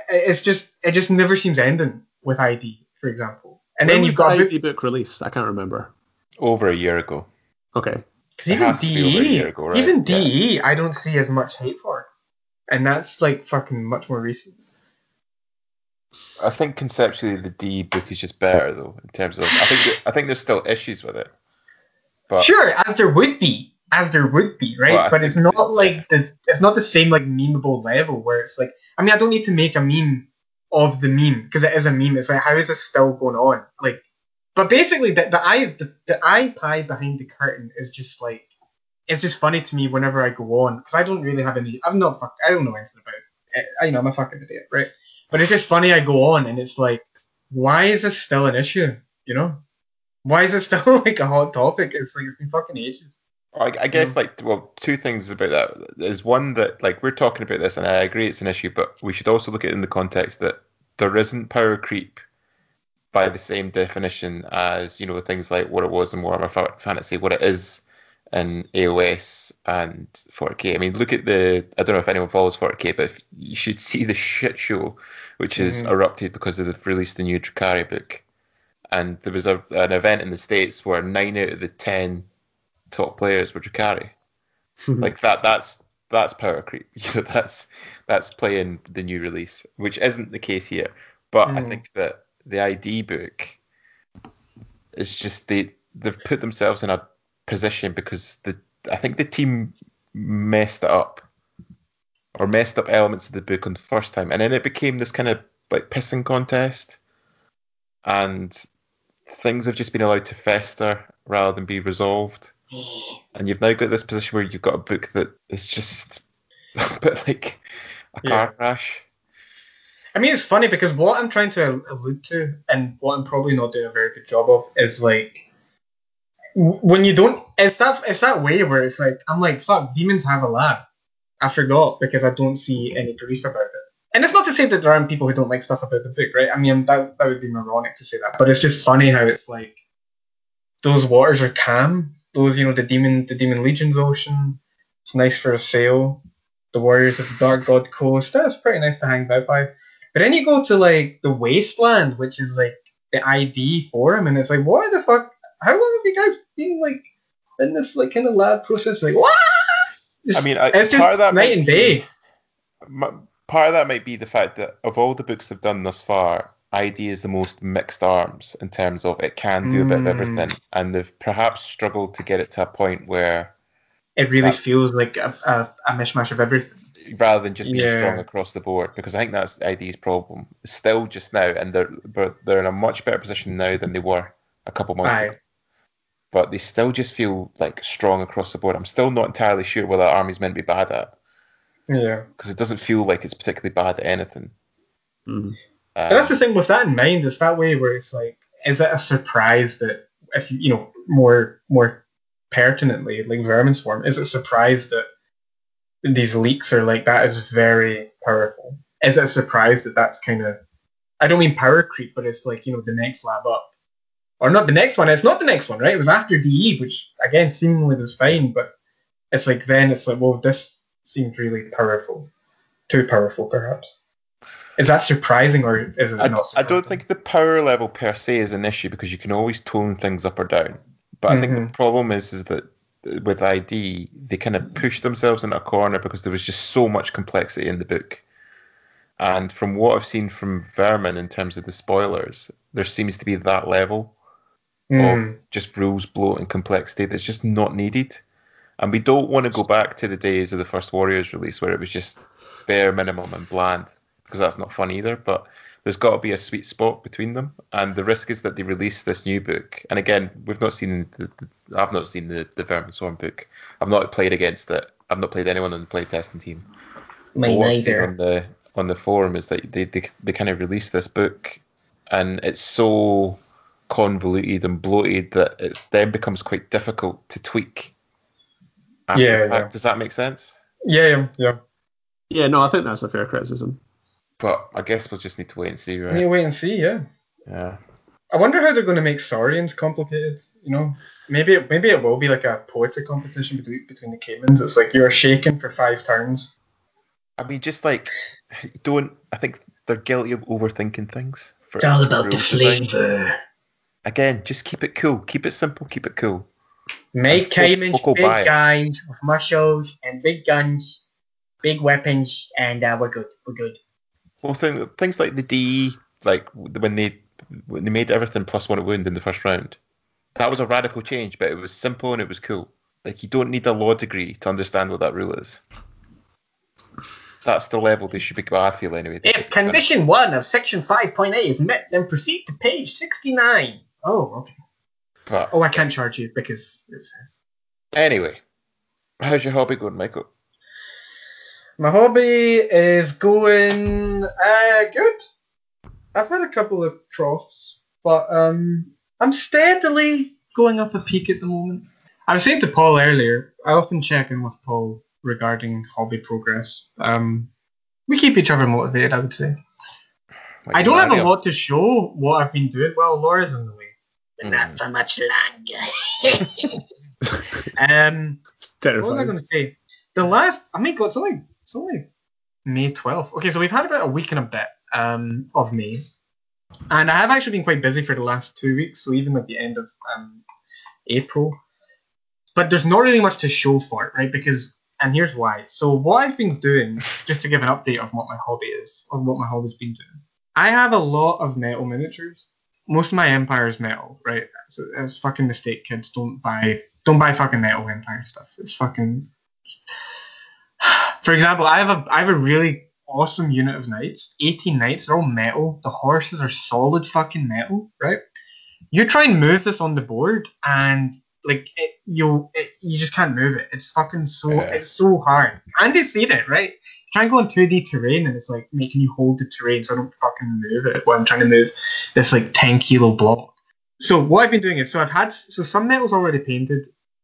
it's just it just never seems ending with ID, for example. And when then was you've got the book, ID book released? I can't remember. Over a year ago. Okay. it even has to be over a DE, year ago, right? even DE, Yeah. DE, I don't see as much hate for, and that's like fucking much more recent. I think conceptually the D book is just better though in terms of I think I think there's still issues with it, but Sure, as there would be, as there would be, right? Well, but it's not that- like the it's not the same like memeable level where it's like I mean I don't need to make a meme of the meme because it is a meme. It's like how is this still going on? Like, but basically the the eye the, the iPad behind the curtain is just like it's just funny to me whenever I go on because I don't really have any. I'm not fuck. I don't know anything about it. I, you know I'm a fucking idiot, right? But it's just funny I go on and it's like why is this still an issue? You know. Why is it still like a hot topic? It's like it's been fucking ages. I, I guess like well, two things about that is one that like we're talking about this, and I agree it's an issue, but we should also look at it in the context that there isn't power creep by the same definition as you know things like what it was in Warhammer Fantasy, what it is in AOS and 4K. I mean, look at the I don't know if anyone follows 4K, but if, you should see the shit show which has Mhm. erupted because they've released the new Drukhari book. And there was a, an event in the States where nine out of the ten top players were Drukhari. Like that that's that's power creep. You know, that's that's playing the new release, which isn't the case here. But I Mm. think that the ID book is just they they've put themselves in a position because the I think the team messed it up or messed up elements of the book on the first time, and then it became this kind of like pissing contest, and things have just been allowed to fester rather than be resolved. And you've now got this position where you've got a book that is just a bit like a Yeah. car crash. I mean, it's funny because what I'm trying to allude to, and what I'm probably not doing a very good job of, is like when you don't. It's that it's that way where it's like I'm like, fuck, demons have a lab. I forgot because I don't see any grief about it. and it's not to say that there aren't people who don't like stuff about the book, right? I mean, that that would be moronic to say that, but it's just funny how it's like those waters are calm. Those, you know, the demon, the demon legion's ocean. It's nice for a sail. The warriors of the Dark God Coast. That's pretty nice to hang out by. But then you go to like the wasteland, which is like the ID forum, and it's like, what the fuck? How long have you guys been like in this like kind of lab process? Like, what? I mean, I, it's just part of that night and be- day. m- part of that might be the fact that of all the books they've done thus far, ID is the most mixed arms in terms of it can do a bit of Mm. everything, and they've perhaps struggled to get it to a point where It really That- feels like a, a, a mishmash of everything. rather than just being Yeah. strong across the board, because I think that's ID's problem. Still, just now, and they're but they're in a much better position now than they were a couple months Aye. ago. But they still just feel like strong across the board. I'm still not entirely sure what that army's meant to be bad at, Yeah. because it doesn't feel like it's particularly bad at anything. Mm. Um, that's the thing with that in mind. It's that way where it's like, is it a surprise that if you, you know, more more pertinently, like vermin swarm, is it a surprise that these leaks are like that is very powerful? Is it a surprise that that's kind of, I don't mean power creep, but it's like you know the next lab up, or not the next one. It's not the next one, right? It was after DE, which again seemingly was fine, but it's like then it's like, well, this seems really powerful, too powerful perhaps. Is that surprising or is it I, not? I don't think the power level per se is an issue because you can always tone things up or down. But I think the problem is is that uh, with ID they kind of pushed themselves in a corner because there was just so much complexity in the book. And from what I've seen from Vermin in terms of the spoilers, there seems to be that level Mm. of just rules bloat and complexity that's just not needed. And we don't want to go back to the days of the first Warriors release where it was just bare minimum and bland because that's not fun either. But there's got to be a sweet spot between them, and the risk is that they release this new book. And again, we've not seen the, the I've not seen the the Vermin Swarm book. I've not played against it. I've not played anyone on the playtesting team. But Me what neither. on the on the forum is that they, they they kind of release this book, and it's so convoluted and bloated that it then becomes quite difficult to tweak. Yeah, yeah. Does that make sense? Yeah, yeah, yeah. Yeah, no, I think that's a fair criticism. But I guess we'll just need to wait and see, You right? wait and see. Yeah. Yeah. I wonder how they're going to make Saurians complicated. You know, maybe it, maybe it will be like a poetry competition between between the Caimans. It's like you're shaken for five turns. I mean, just like don't. I think they're guilty of overthinking things. For It's all about the flavour. Again, just keep it cool. Keep it simple. Keep it cool. Make And folk- Caimans big buy it. Guys with muscles and big guns, big weapons, and uh, we're good. We're good. Well, thing, things like the D, like when they when they made everything plus one wound in the first round, that was a radical change, but it was simple and it was cool. Like you don't need a law degree to understand what that rule is. That's the level they should be. Well, I feel anyway. If condition one of section 5.8 is met, then proceed to page 69. Oh, okay. But Oh, I can't charge you because it says. anyway, how's your hobby going, Michael? My hobby is going uh, good. I've had a couple of troughs, but um, I'm steadily going up a peak at the moment. I was saying to Paul earlier, I often check in with Paul regarding hobby progress. Um, we keep each other motivated, I would say. Like I don't have a lot to show what I've been doing. Well, Laura's in the way. But Mm. not for much longer. Um, what was I going to say? The last, I mean, God, it's only, it's only May 12th. Okay, so we've had about a week and a bit um, of May. And I have actually been quite busy for the last two weeks, so even at the end of um, April. But there's not really much to show for it, right? Because, and here's why. So, what I've been doing, just to give an update of what my hobby is, of what my hobby's been doing, I have a lot of metal miniatures. Most of my empire is metal, right? So it's fucking mistake, kids. Don't buy, don't buy fucking metal empire stuff. It's fucking. For example, I have a I have a really awesome unit of knights. 18 knights, they're all metal. The horses are solid fucking metal, right? You try and move this on the board, and like it, you it, you just can't move it. It's fucking so Yeah. it's so hard. And they've seen it, right? Try and go on 2D terrain, and it's like making you hold the terrain so I don't fucking move it while I'm trying to move this like 10 kilo block. So what I've been doing is so I've had so some metal's already painted,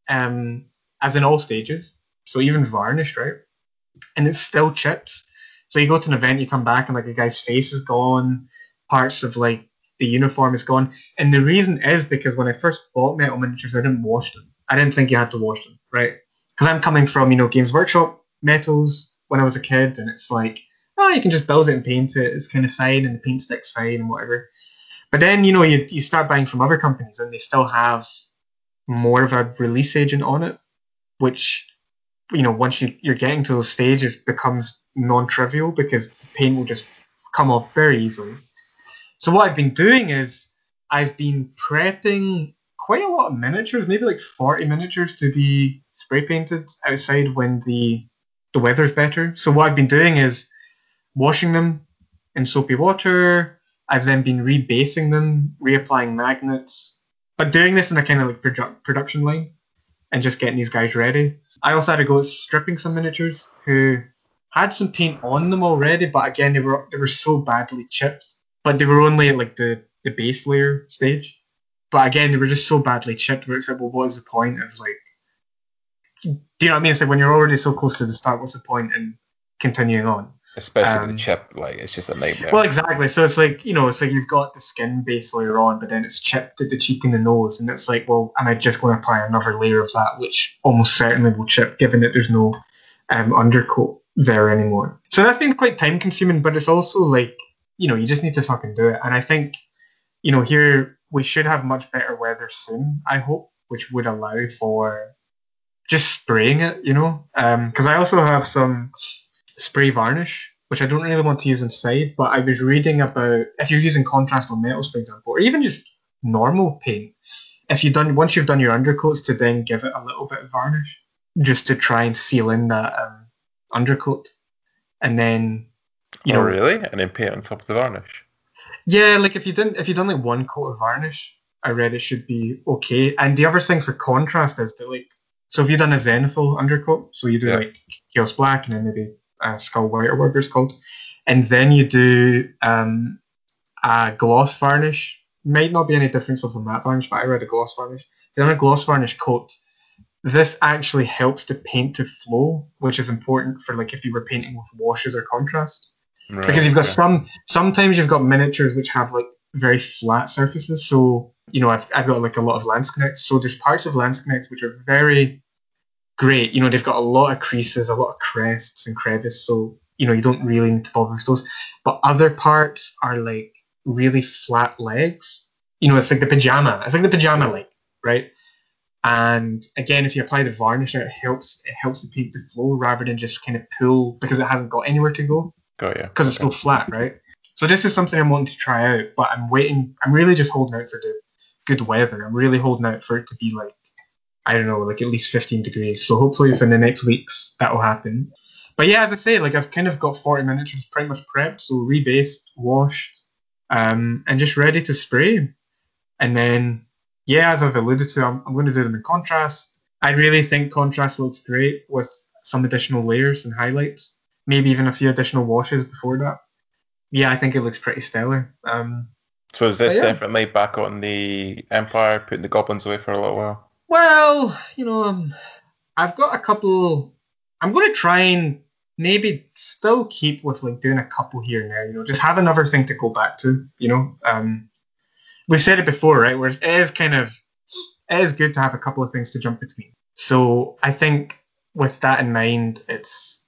um, as in all stages. So even varnished, right? And it's still chips. So you go to an event, you come back, and like a guy's face is gone, parts of like the uniform is gone, and the reason is because when I first bought metal miniatures, I didn't wash them. I didn't think you had to wash them, right? Because I'm coming from you know Games Workshop metals when I was a kid, and it's like, oh, you can just build it and paint it. It's kind of fine, and the paint stick's fine and whatever. But then you know you you start buying from other companies, and they still have more of a release agent on it, which you know once you, you're getting to those stages becomes non-trivial because the paint will just come off very easily. So what I've been doing is I've been prepping quite a lot of miniatures, maybe like 40 miniatures to be spray painted outside when the the weather's better. So what I've been doing is washing them in soapy water. I've then been rebasing them, reapplying magnets, but doing this in a kind of like produ- production line and just getting these guys ready. I also had to go stripping some miniatures who had some paint on them already, but again they were they were so badly chipped. But they were only at like the, the base layer stage. But again, they were just so badly chipped where it's like, well, what is the point of like do you know what I mean? It's like when you're already so close to the start, what's the point in continuing on? Especially Um, the chip, like it's just a nightmare. Well, exactly. So it's like you know, it's like you've got the skin base layer on, but then it's chipped at the cheek and the nose, and it's like, well, am I just going to apply another layer of that, which almost certainly will chip, given that there's no um, undercoat there anymore. So that's been quite time consuming, but it's also like you know, you just need to fucking do it. And I think you know, here we should have much better weather soon. I hope, which would allow for just spraying it, you know, because I also have some spray varnish, which I don't really want to use inside. But I was reading about if you're using contrast on metals, for example, or even just normal paint, if you done once you've done your undercoats, to then give it a little bit of varnish, just to try and seal in that um, undercoat, and then you oh, know, really? And then paint on top of the varnish. yeah, like if you didn't if you've done like one coat of varnish, I read it should be okay. And the other thing for contrast is that like so if you've done a zenithal undercoat, so you do Yeah. like chaos black and then maybe uh, skull white or whatever it's called, and then you do um a gloss varnish. Might not be any difference with a matte varnish, but I read a gloss varnish. You a gloss varnish coat, this actually helps the paint to flow, which is important for like if you were painting with washes or contrast. Right, because you've got some sometimes you've got miniatures which have like very flat surfaces. So you know I've, I've got like a lot of Landsknechts so there's parts of Landsknechts which are very great you know they've got a lot of creases a lot of crests and crevices so you know you don't really need to bother with those but other parts are like really flat legs you know it's like the pajama it's like the pajama leg right and again if you apply the varnish it helps it helps the paint to flow rather than just kind of pull because it hasn't got anywhere to go Got yeah. because it's still flat, right? So this is something I'm wanting to try out, but I'm waiting. I'm really just holding out for the good weather. I'm really holding out for it to be like, I don't know, like at least 15 degrees. So hopefully within the next weeks that will happen. But yeah, as I say, like I've kind of got 40 minutes miniatures pretty much prepped, so rebased, washed, um, and just ready to spray. And then, yeah, as I've alluded to, I'm, I'm going to do them in contrast. I really think contrast looks great with some additional layers and highlights maybe even a few additional washes before that. Yeah, I think it looks pretty stellar. Um, So is this yeah. definitely back on the Empire, putting the goblins away for a little while? Well, you know, um, I've got a couple. I'm going to try and maybe still keep with like doing a couple here there. You know, just have another thing to go back to. You know, um, we've said it before, right? Where it is kind of it is good to have a couple of things to jump between. So I think with that in mind, it's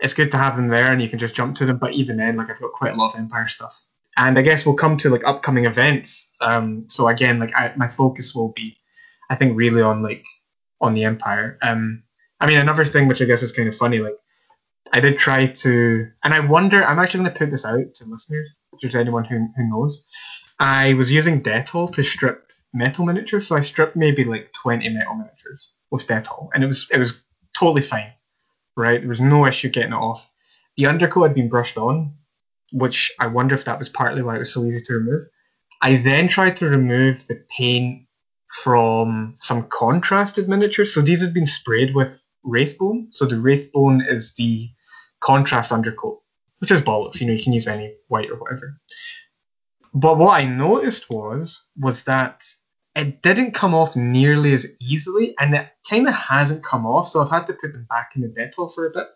it's good to have them there and you can just jump to them. But even then, like I've got quite a lot of Empire stuff. And I guess we'll come to like upcoming events. Um, so again, like I, my focus will be, I think, really on like on the Empire. Um, I mean, another thing which I guess is kind of funny, like I did try to, and I wonder, I'm actually going to put this out to listeners, if there's anyone who who knows. I was using Dettol to strip metal miniatures, so I stripped maybe like 20 metal miniatures with Dettol, and it was it was totally fine, right? There was no issue getting it off. The undercoat had been brushed on, which I wonder if that was partly why it was so easy to remove. I then tried to remove the paint from some contrasted miniatures. So these have been sprayed with Wraithbone. So the Wraithbone is the contrast undercoat, which is bollocks. You know, you can use any white or whatever. But what I noticed was was that it didn't come off nearly as easily, and it kind of hasn't come off. So I've had to put them back in the Dettol for a bit.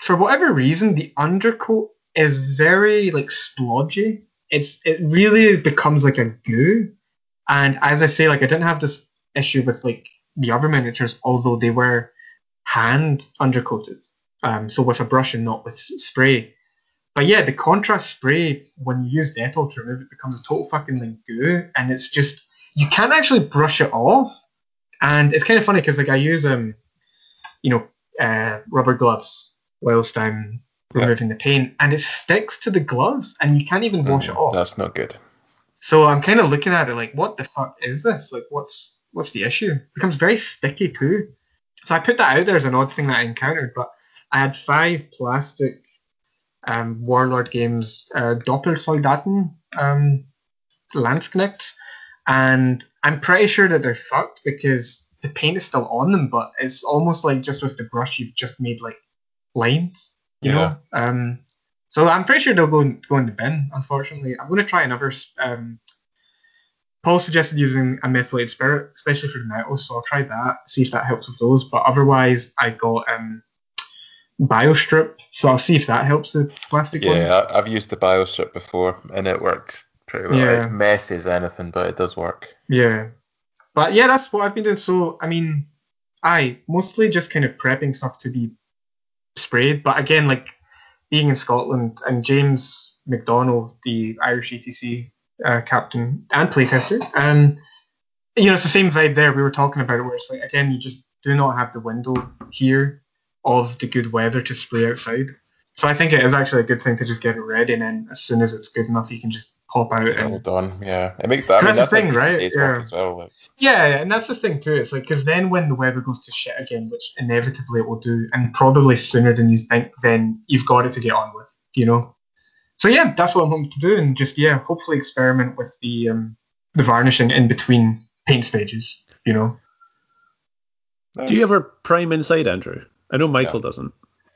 for whatever reason, the undercoat is very like splodgy. It's it really becomes like a goo. And as I say, like I didn't have this issue with like the other miniatures, although they were hand undercoated, um, so with a brush and not with spray. But yeah, the contrast spray when you use Dettol to remove it becomes a total fucking like goo, and it's just you can't actually brush it off. And it's kind of funny because like I use um, you know, uh, rubber gloves whilst I'm Yeah. removing the paint, and it sticks to the gloves, and you can't even wash it off. That's not good. So I'm kind of looking at it like, what the fuck is this? Like, what's what's the issue? It becomes very sticky too. So I put that out there as an odd thing that I encountered, but I had five plastic um, Warlord Games uh, Doppelsoldaten um, Landsknechts, and I'm pretty sure that they're fucked because the paint is still on them, but it's almost like just with the brush you've just made like lines, you Yeah. know. Um, so I'm pretty sure they'll go in, go in the bin. Unfortunately, I'm going to try another. Um, Paul suggested using a methylated spirit, especially for the metals, so I'll try that. See if that helps with those. But otherwise, I got um, Biostrip, so I'll see if that helps the plastic ones. Yeah, I've used the biostrip before and it works pretty well. Yeah. It's messy as anything, but it does work. Yeah. But yeah, that's what I've been doing. So, I mean, I mostly just kind of prepping stuff to be sprayed. But again, like being in Scotland and James McDonald, the Irish ETC uh, captain and playtester, um, you know, it's the same vibe there. We were talking about it where it's like, again, you just do not have the window here of the good weather to spray outside. So I think it is actually a good thing to just get it ready, and then as soon as it's good enough, you can just pop out It's and well done. Yeah, it makes. I mean, That's that's the thing, decent right? Yeah. as well. Like, Yeah, yeah, and that's the thing too. It's like because then when the weather goes to shit again, which inevitably it will do, and probably sooner than you think, then you've got it to get on with, you know. So yeah, that's what I'm hoping to do, and just yeah, hopefully experiment with the um, the varnishing in between paint stages, you know. Do you ever prime inside, Andrew? I know Michael doesn't.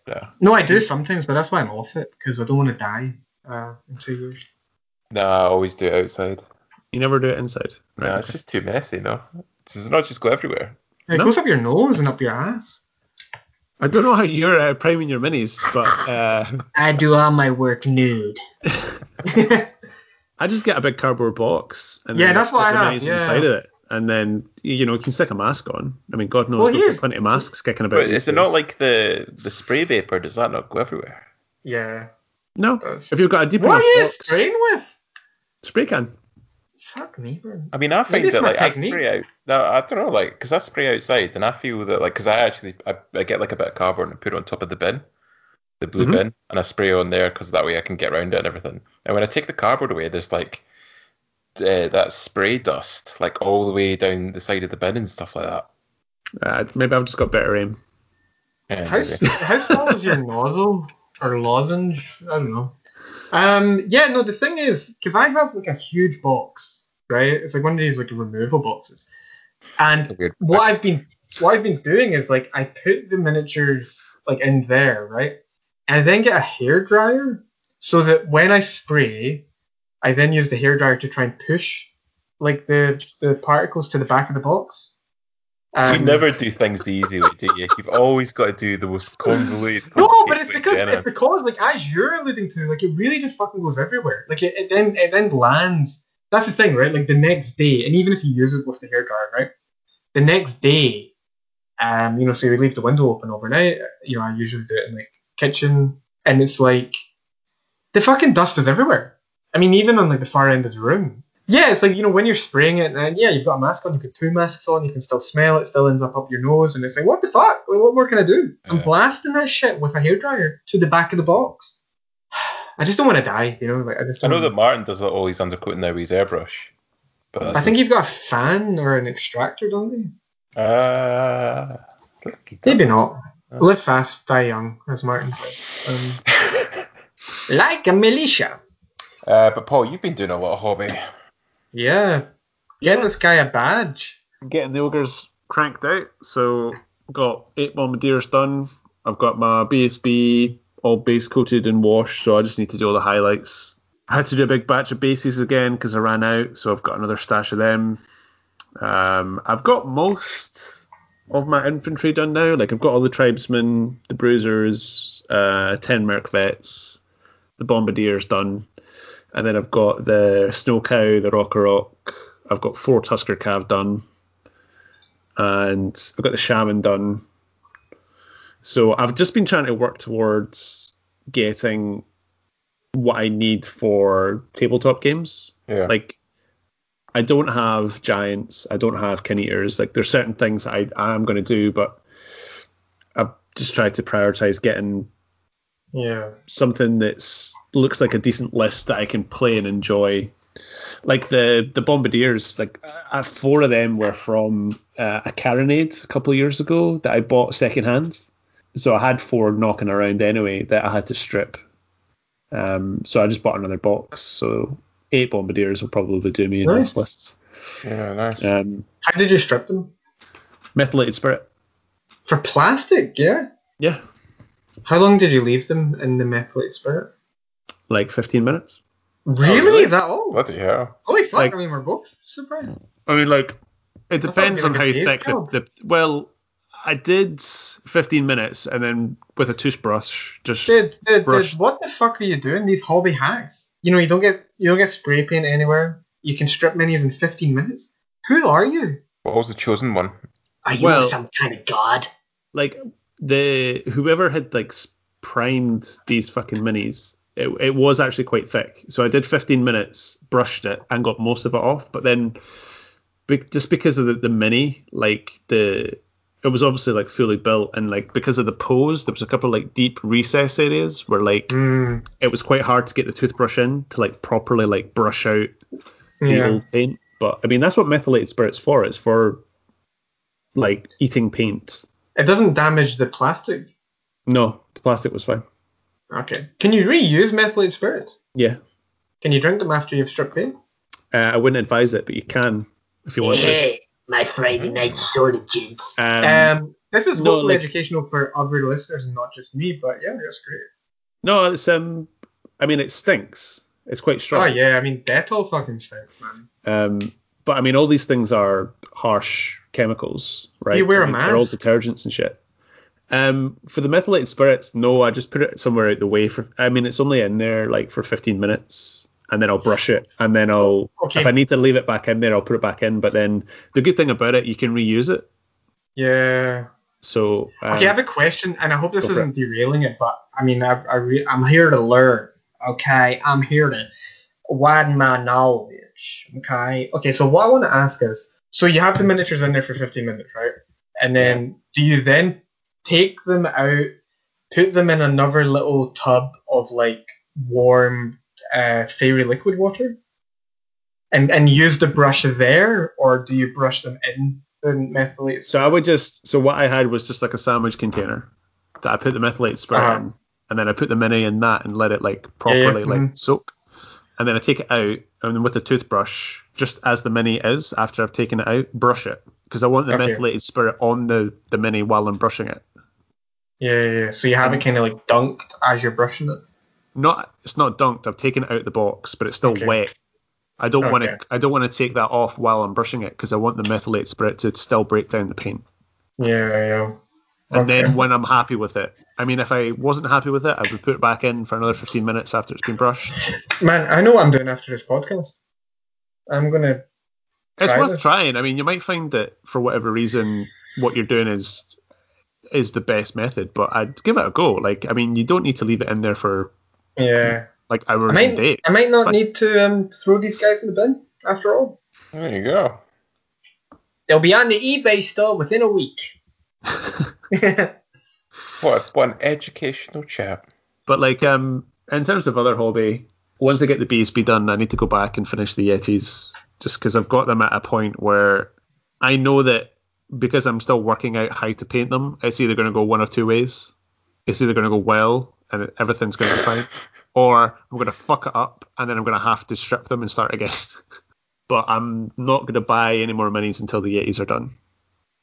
Yeah. No, I do sometimes, but that's why I'm off it because I don't want to die uh, in two years. No, I always do it outside. You never do it inside. No, Right, it's okay. just too messy. No, does it not just go everywhere? It No. goes up your nose and up your ass. I don't know how you're uh, priming your minis, but uh, I do all my work nude. I just get a big cardboard box and Yeah, then that's what I have, yeah. inside of it, and then you know you can stick a mask on. I mean, God knows Well, there's here's- plenty of masks kicking about. But is it not like the the spray vapor? Does that not go everywhere? yeah. no? does. If you've got a deep What are enough you box, spraying with? Spray can. Fuck me, man. I mean, I find it's that my like I spray out. No, I don't know, like because I spray outside, and I feel that like because I actually I, I get like a bit of cardboard and put it on top of the bin, the blue Mhm. bin, and I spray on there because that way I can get around it and everything. And when I take the cardboard away, there's like uh, that spray dust like all the way down the side of the bin and stuff like that. Uh, maybe I've just got better aim. Yeah, How, maybe. how small is your nozzle or lozenge? I don't know. Um, yeah, no. The thing is, because I have like a huge box, right? It's like one of these like removal boxes, and what I've been what I've been doing is like I put the miniatures like in there, right, and I then get a hair dryer so that when I spray, I then use the hair dryer to try and push like the the particles to the back of the box. You Um, never do things the easy way, do you? You've always got to do the most convoluted. No, but it's because it's because like as you're alluding to, like it really just fucking goes everywhere. Like it, it then it then lands. That's the thing, right? Like the next day, and even if you use it with the hairdryer, right? The next day, um, you know, so you leave the window open overnight. You know, I usually do it in like kitchen, and it's like the fucking dust is everywhere. I mean, even on like the far end of the room. Yeah, it's like you know when you're spraying it, and yeah, you've got a mask on, you put two masks on, you can still smell it, still ends up up your nose, and it's like, what the fuck? Like, what more can I do? I'm blasting that shit with a hairdryer to the back of the box. I just don't want to die, you know. Like I just. I know that Martin does all his undercoating now with his airbrush. But I think he's got a fan or an extractor, doesn't he? Uh, he Maybe not. Oh. Live fast, die young, as Martin said. Um, Like a militia. uh, but Paul, you've been doing a lot of hobby. Yeah, get this guy a badge. Getting the ogres cranked out. So got eight bombardiers done. I've got my BSB all base coated and washed, so I just need to do all the highlights. I had to do a big batch of bases again because I ran out, so I've got another stash of them. Um, I've got most of my infantry done now. Like I've got all the tribesmen, the bruisers, uh, 10 Merc Vets, the Bombardier's done, and then I've got the Snow Cow, the Rock Auroch, I've got four Tusker Cav done, and I've got the Shaman done. So I've just been trying to work towards getting what I need for tabletop games. Yeah. Like, I don't have giants, I don't have kin eaters. Like, there's certain things I I am going to do, but I've just tried to prioritize getting Yeah. something that's looks like a decent list that I can play and enjoy. Like the the bombardiers, like uh, four of them were from uh, a carronade a couple of years ago that I bought secondhand. So I had four knocking around anyway that I had to strip. Um, so I just bought another box. So eight bombardiers will probably do me in Nice. those lists. Yeah, nice. Um, How did you strip them? methylated spirit. For plastic, yeah. Yeah, How long did you leave them in the methylated spirit? like 15 minutes. Really? Oh, really? Is that all? Bloody hell. Holy fuck! Like- I mean, we're both surprised. I mean, like, it depends on be how like a day's thick the, the. Well, I did 15 minutes and then with a toothbrush, just. Dude, dude, Brush. dude, what the fuck are you doing? These hobby hacks. You know, you don't get you don't get spray paint anywhere. You can strip minis in 15 minutes. Who are you? What was the chosen one? Are you Well- some kind of god? like the whoever had like primed these fucking minis it, it was actually quite thick. So i did 15 minutes brushed it and got most of it off. But then be, just because of the, the mini like the it was obviously like fully built. And like because of the pose there was a couple of like deep recess areas where like Mm, it was quite hard to get the toothbrush in to like properly like brush out the yeah. old paint. But i mean that's what methylated spirit's for. It's for like eating paint It doesn't damage the plastic. no the plastic was fine Okay. Can you reuse methylated spirits? yeah Can you drink them after you've stripped paint? Uh, I wouldn't advise it, but you can if you want to. Hey, my Friday night soda gents. Um, Um, this is no, hopefully like- educational for other listeners and not just me. But yeah, that's great. no, it's um, I mean, it stinks. It's quite strong. Oh yeah, I mean Dettol fucking stinks, man. Um, but I mean, all these things are harsh chemicals, right? Do you wear I a mean, They're all detergents and shit. Um, for the methylated spirits, no, I just put it somewhere out the way for. I mean, it's only in there like for 15 minutes, and then I'll brush it, and then I'll. Okay. If I need to leave it back in there, I'll put it back in. But then the good thing about it, you can reuse it. Yeah. So um, Okay, I have a question, and I hope this isn't derailing it, but I mean, I, I re- I'm here to learn. Okay, I'm here to widen my knowledge. Okay. Okay, so what I want to ask is, so you have the miniatures in there for 15 minutes, right? And then do you then take them out, put them in another little tub of like warm uh, fairy liquid water, and and use the brush there, or do you brush them in the methylated? So I would just so what I had was just like a sandwich container that I put the methylated spirit Uh-huh. in, and then I put the mini in that and let it like properly like mhm. soak, and then I take it out and then with a toothbrush, just as the mini is after I've taken it out, brush it because I want the Okay. methylated spirit on the the mini while I'm brushing it. Yeah, yeah, yeah. So you have it mm. kind of like dunked as you're brushing it. Not it's not dunked. I've taken it out the box, but it's still Okay. wet. I don't want to. I don't want to take that off while I'm brushing it because I want the methylated spirit to still break down the paint. Yeah, yeah. And Okay. then when I'm happy with it, I mean, if I wasn't happy with it, I would put it back in for another 15 minutes after it's been brushed. Man, I know what I'm doing after this podcast. I'm gonna. It's worth this. trying. I mean, you might find that for whatever reason, what you're doing is is the best method, but I'd give it a go. Like, I mean, you don't need to leave it in there for Yeah. like I hours and might. days. I might not need to um, throw these guys in the bin after all. There you go. They'll be on the eBay store within a week. What, what an educational chap. But like, um, in terms of other hobby, once I get the BSB done, I need to go back and finish the Yetis, just because I've got them at a point where I know that because I'm still working out how to paint them, it's either going to go one or two ways. It's either going to go well and everything's going to be fine, or I'm going to fuck it up and then I'm going to have to strip them and start again. but I'm not going to buy any more minis until the Yetis are done.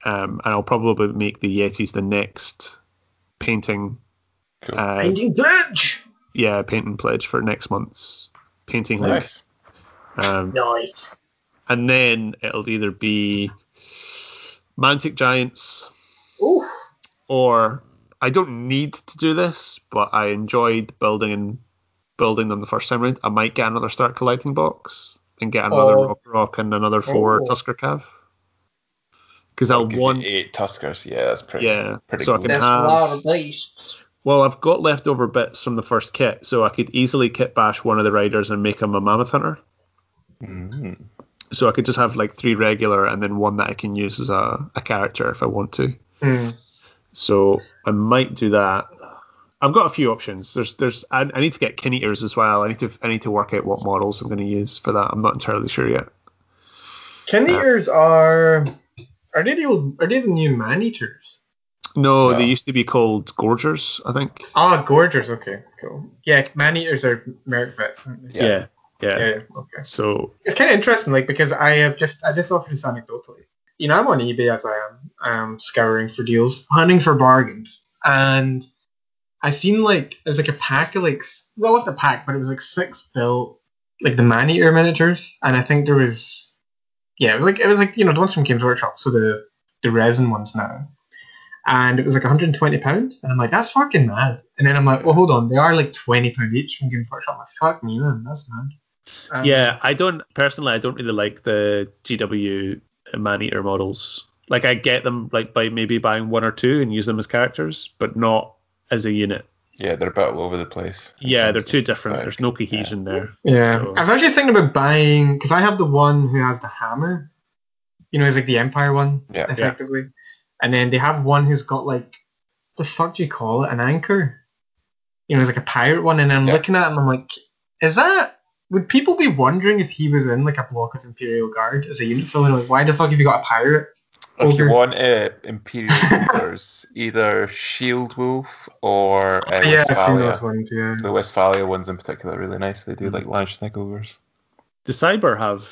Um, and I'll probably make the Yetis the next painting. Cool. Uh, Painting pledge. yeah, painting pledge for next month's painting Nice. Um, Nice. and then it'll either be Mantic Giants Ooh. or I don't need to do this, but I enjoyed building and building them the first time round. I might get another start collecting box and get another Oh. rock rock and another four Oh. Tusker Cav. Because I'll Give you want eight Tuskers. Yeah, that's pretty. yeah, pretty so I can That's have a lot of beasts. Well, I've got leftover bits from the first kit, so I could easily kit bash one of the riders and make him a mammoth hunter. Mhm. So I could just have like three regular and then one that I can use as a, a character if I want to. Hmm. So I might do that. I've got a few options. There's there's I, I need to get kin eaters as well. I need to I need to work out what models I'm going to use for that. I'm not entirely sure yet. Kin eaters are are they the old, are they the new man eaters? No, No. they used to be called gorgers, I think. Ah, gorgers. Okay, cool. Yeah, man eaters are merc vets, aren't they? Yeah. Yeah, yeah. yeah, okay. So It's kind of interesting, like because I have just I just offered this anecdotally. You know, I'm on eBay as I am, um, scouring for deals, hunting for bargains, and I seen like there's like a pack of like well, it wasn't a pack, but it was like six built like the man eater miniatures, and I think there was yeah, it was like it was like you know the ones from Games Workshop, so the the resin ones now, and it was like 120 pound, and I'm like that's fucking mad, and then I'm like well hold on, they are like 20 pound each from Games Workshop, I'm like fuck me man, that's mad. Um, yeah, I don't personally. I don't really like the GW man eater models. Like I get them like by maybe buying one or two and use them as characters, but not as a unit. Yeah, they're a bit all over the place. Yeah, they're of too different. like- There's no cohesion there. Yeah, So- I was actually thinking about buying because I have the one who has the hammer. You know, it's like the Empire one, Yeah. Yeah. effectively. And then they have one who's got like, the fuck do you call it? An anchor. You know, it's like a pirate one. And I'm Yeah. looking at him, I'm like, is that? Would people be wondering if he was in like a block of Imperial Guard as a unit filler? Like, why the fuck have you got a pirate? If you want uh, Imperial Ogres, either Shield Wolf or uh, yeah, I've seen Westfalia. those ones. Yeah. The Westfalia ones in particular are really nice. They do Mm. like Landsknecht Ogres. Does Cyber have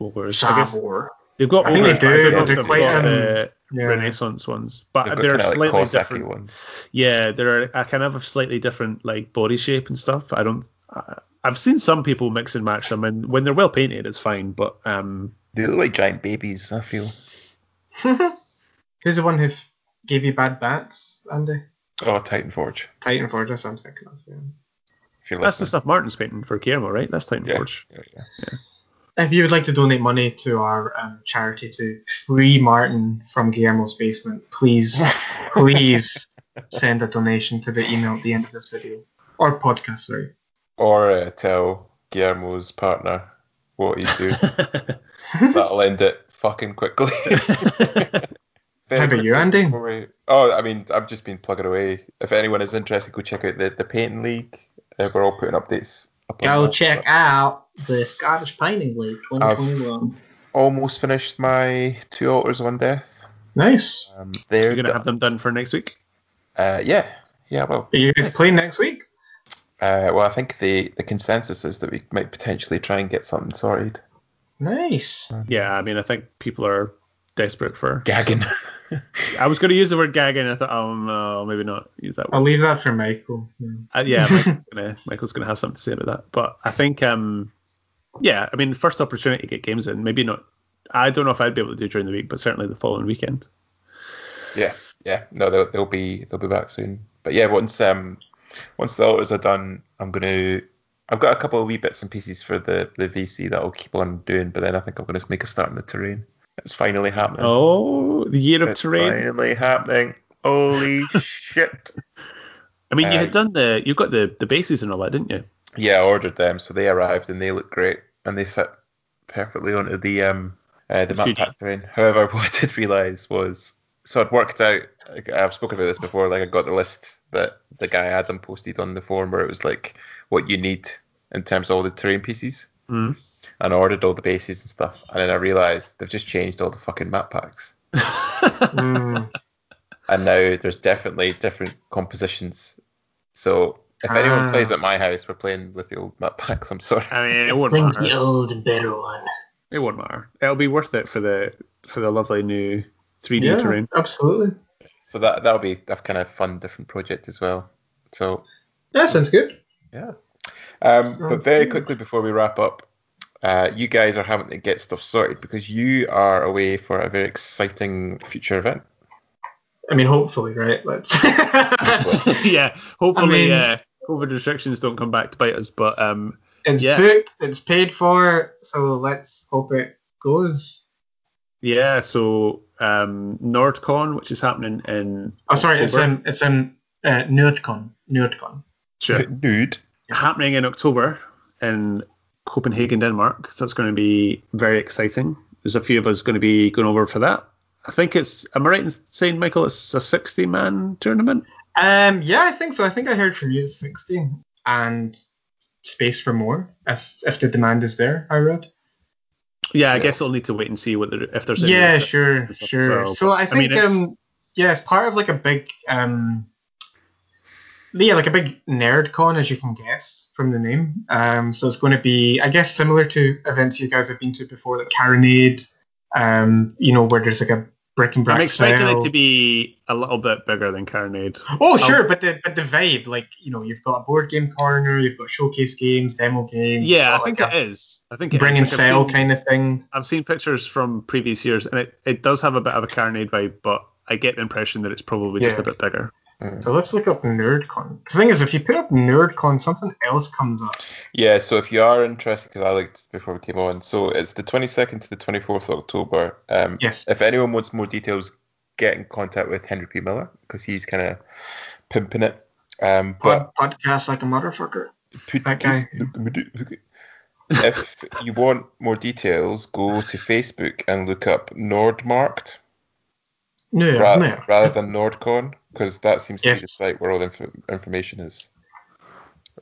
ogres? I guess Sabor. they've got I think they ogres, but do, don't know but if they're they've quite, got um, the Yeah. Renaissance ones, but They've got they're kind of like slightly Kawasaki different. ones. Yeah, they're I kind of have slightly different like body shape and stuff. I don't. I, I've seen some people mix and match them, and when they're well painted, it's fine. But um, They look like giant babies. I feel. Who's the one who f- gave you bad bats, Andy? Oh, Titan Forge. Titan Forge, that's what I'm thinking of. Yeah. If you're that's the listening. stuff Martin's painting for Guillermo, right? That's Titan Yeah. Forge. Yeah, yeah. If you would like to donate money to our um, charity to free Martin from Guillermo's basement, please, please send a donation to the email at the end of this video or podcast. Sorry. Or uh, tell Guillermo's partner what he's doing. That'll end it fucking quickly. Very How about you, Andy? we- Oh, I mean, I've just been plugging away. If anyone is interested, go check out the, the Painting League. Uh, we're all putting updates. Up on Go that. check out the Scottish Painting League 2021. Almost finished my two altars, one death. Nice. Um, they're You're gonna have them done for next week. Uh, yeah, yeah. Well, Are you guys playing next week? uh, well, I think the the consensus is that we might potentially try and get something sorted. Nice. Yeah, I mean, I think people are desperate for. Gagging. I was going to use the word gagging. I thought, oh no, maybe not use that Word. I'll leave that for Michael. Yeah. Uh, yeah, Michael's gonna, Michael's gonna have something to say about that. But I think, um, yeah, I mean, first opportunity to get games in. Maybe not. I don't know if I'd be able to do it during the week, but certainly the following weekend. yeah, yeah. No, they'll they'll be they'll be back soon. But yeah, once um once the altars are done, I'm gonna. I've got a couple of wee bits and pieces for the, the VC that I'll keep on doing, but then I think I'm going to make a start in the terrain. It's finally happening. Oh, the year of it's terrain. finally happening. Holy shit. I mean, you Uh, had done the, you got the the bases and all that, didn't you? Yeah, I ordered them, so they arrived and they look great and they fit perfectly onto the um uh, the map pack terrain. However, what I did realise was so I'd worked out. I've spoken about this before. Like I got the list that the guy Adam posted on the forum where it was like what you need in terms of all the terrain pieces, Mm. and I ordered all the bases and stuff. And then I realised they've just changed all the fucking map packs, Mm. and now there's definitely different compositions. So. If anyone Ah. plays at my house, we're playing with the old map packs. I'm sorry. I mean, it won't Bring the old and better one. It won't matter. It'll be worth it for the for the lovely new 3D yeah, terrain. absolutely. So that that'll be a kind of fun, different project as well. So Yeah, sounds good. Yeah. Um, but very quickly before we wrap up, uh, you guys are having to get stuff sorted because you are away for a very exciting future event. I mean, hopefully, right? Let's. yeah, hopefully, mean- uh, COVID restrictions don't come back to bite us. But um, it's Yeah. booked. It's paid for. So let's hope it goes. yeah, so um, NordCon, which is happening in Oh, sorry. It's October. in. It's in uh, NerdCon. NerdCon. Sure. Nude. Happening in October in Copenhagen, Denmark. So that's going to be very exciting. There's a few of us going to be going over for that. I think it's. Am I right in saying, Michael, it's a 60 man tournament? Um. Yeah, I think so. I think I heard from you it's sixty and space for more if if the demand is there. I read. Yeah, I guess I'll need to wait and see what there, if there's any Yeah, sure, and stuff as sure. well, so but, I I think mean, um yeah, it's part of like a big um yeah, like a big nerd con as you can guess from the name. Um so it's going to be I guess similar to events you guys have been to before like Carronade um you know where there's like a brick and I'm brack expecting it to be a little bit bigger than Carronade. Oh sure, but the but the vibe like you know you've got a board game corner, you've got showcase games, demo games. Yeah, I think like, it is. I think a it bring and Like, sell seen- kind of thing. I've seen pictures from previous years, and it, it does have a bit of a Carronade vibe, but I get the impression that it's probably just a bit bigger. So let's look up NerdCon. The thing is, if you put up NerdCon, something else comes up. Yeah, so if you are interested, because I looked before we came on, so it's the 22nd to the 24th of October. Um, Yes. If anyone wants more details, get in contact with Henry P. Miller because he's kind of pimping it. Um, but Pod, podcast like a motherfucker. put that guy. if you want more details, go to Facebook and look up Nordmarkt No, ra- no. rather than Nordcon because that seems to be the site where all the inf- information is.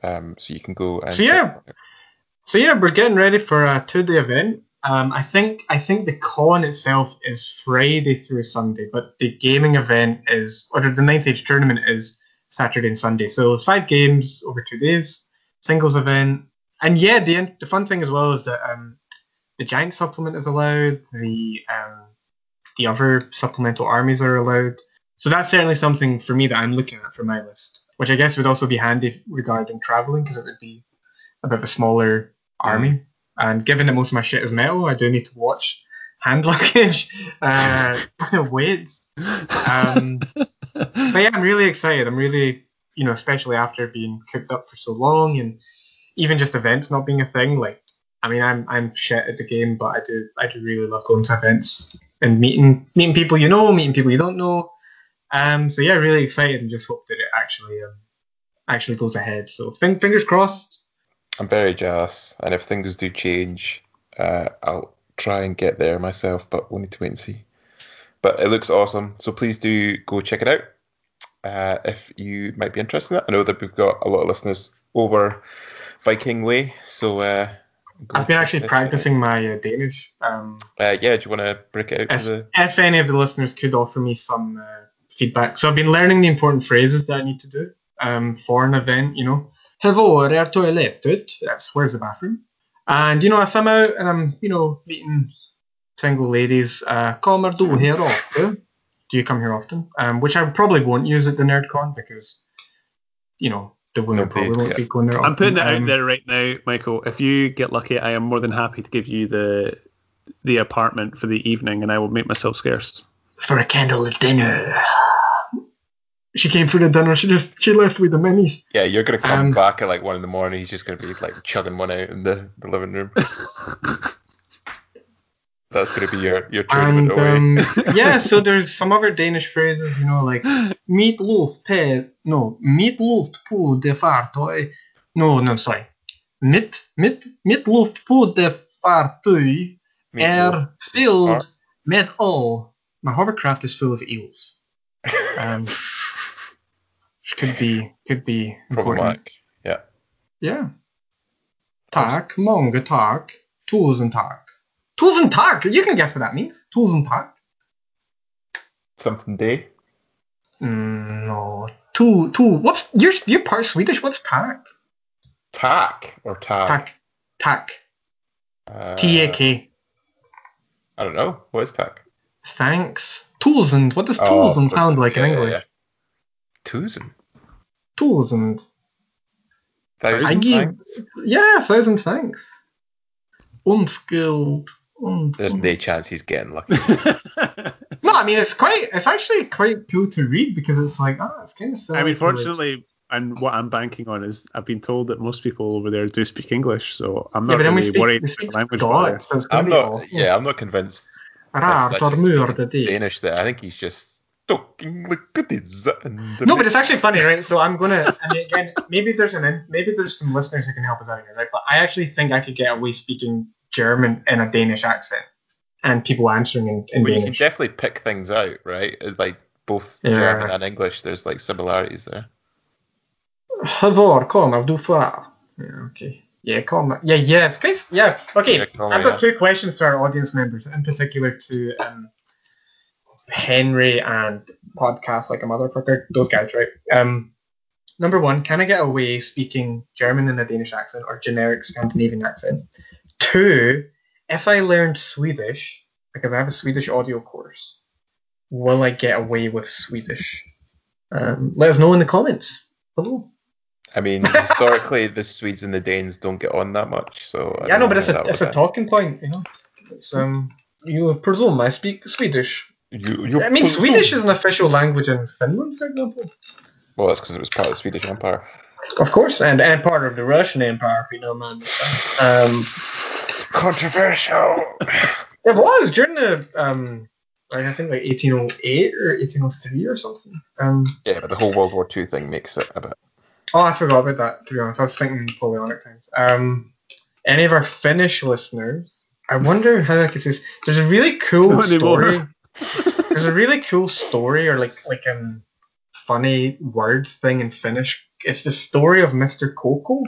Um, so you can go and So, yeah. So yeah, we're getting ready for a two-day event. Um, I think I think the con itself is Friday through Sunday, but the gaming event is, or the ninth age tournament is Saturday and Sunday. So five games over two days, singles event, and yeah, the the fun thing as well is that um, the giant supplement is allowed. The um, the other supplemental armies are allowed. So that's certainly something for me that I'm looking at for my list, which I guess would also be handy regarding traveling because it would be a bit of a smaller army. And given that most of my shit is metal, I do need to watch hand luggage, uh, weights. Um, but yeah, I'm really excited. I'm really, you know, especially after being cooped up for so long, and even just events not being a thing. Like, I mean, I'm I'm shit at the game, but I do I do really love going to events and meeting meeting people you know, meeting people you don't know. Um, so yeah, really excited and just hope that it actually um, actually goes ahead. So fin- fingers crossed. I'm very jealous, and if things do change, uh, I'll try and get there myself, but we'll need to wait and see. But it looks awesome, so please do go check it out uh, if you might be interested in it. I know that we've got a lot of listeners over Viking Way, so uh, I've been actually practicing my uh, Danish. Um, Uh, yeah, do you want to break it out if, the? if any of the listeners could offer me some uh, feedback. So I've been learning the important phrases that I need to do um, for an event, you know. Hvor er toalettet? That's where's the bathroom? And, you know, if I'm out and I'm, you know, meeting single ladies, uh, kommer du här ofta? Do you come here often? Um, which I probably won't use at the NerdCon because, you know, the women Nobody- probably won't yeah. be going there often. I'm putting it Um, out there right now, Michael. If you get lucky, I am more than happy to give you the the apartment for the evening, and I will make myself scarce. For a candle candlelit dinner. She came for the dinner. She just she left with the minis. Yeah, you're gonna come Um, back at like one in the morning. He's just gonna be like chugging one out in the, the living room. That's gonna be your your And away. um, yeah, so there's some other Danish phrases, you know, like meatloaf pe no meatloaf på det fartyg. No, no, sorry. Mitt mitt meatloaf på fartyg Meatloaf. er filled Far- med all. My hovercraft is full of eels. Um, which could be could be important. Yeah. Yeah. Tack, många tack, tusen tack. Tusen tack! You can guess what that means. Tusen tack. Something day. Mm, no. Tu, tu. What's you're you're part Swedish. What's tack? Tack or tag. Tack. Tack. Uh, T A K. I don't know. What is tack? Thanks. Tusen. What does Oh, tusen sound like in yeah, yeah, English? yeah. Tusen. Tusen. Thousand I give. thanks? Yeah, thousand thanks. Unskilled. Un, There's no chance he's getting lucky. No, I mean it's quite. It's actually quite cool to read because it's like, oh, it's kind of. I mean, fortunately, and what I'm banking on is I've been told that most people over there do speak English, so I'm not but then we really speak, worried about the language Scottish, so I'm not. awful. Yeah, I'm not convinced. Rar, That's just dormur speaking the day. Danish there. I think he's just talking like No, but it's actually funny, right? So I'm gonna. I mean, again, maybe there's an maybe there's some listeners who can help us out here, right? But I actually think I could get away speaking German in a Danish accent, and people answering in, in Well, you can definitely pick things out, right? Like both Yeah. German and English. There's like similarities there. Var kommer du? Yeah, okay. Yeah, kommer. Yeah, yes, guys. Yeah, okay. Yeah, I've got yeah. two questions to our audience members, in particular to um, Henry and podcast like a motherfucker. Those guys, right? Um, number one, can I get away speaking German in a Danish accent or generic Scandinavian accent? Two, if I learned Swedish because I have a Swedish audio course, will I get away with Swedish? Um, let us know in the comments below. I mean, historically, the Swedes and the Danes don't get on that much. So I Yeah, no, but it's a it's a talking point, you know. It's um, you presume I speak Swedish. You, you I mean, Swedish is an official language in Finland, for example. Well, that's because it was part of the Swedish Empire. Of course, and and part of the Russian Empire, if you know, man. Um, Controversial. it was during the um, like, I think like 1808 or 1803 or something. Um, yeah, but the whole World War Two thing makes it a bit. oh, I forgot about that. To be honest, I was thinking Napoleonic times. Um, any of our Finnish listeners? I wonder how I could say. There's a really cool Not anymore. Story. There's a really cool story or like like um funny word thing in Finnish. It's the story of Mr. Coco.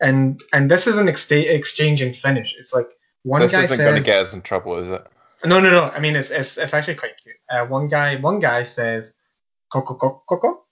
And and this is an exta- exchange in Finnish. It's like one this guy isn't says going to get us in trouble, is it? No no no. I mean it's it's, it's actually quite cute. Uh, one guy one guy says Coco Coco Coco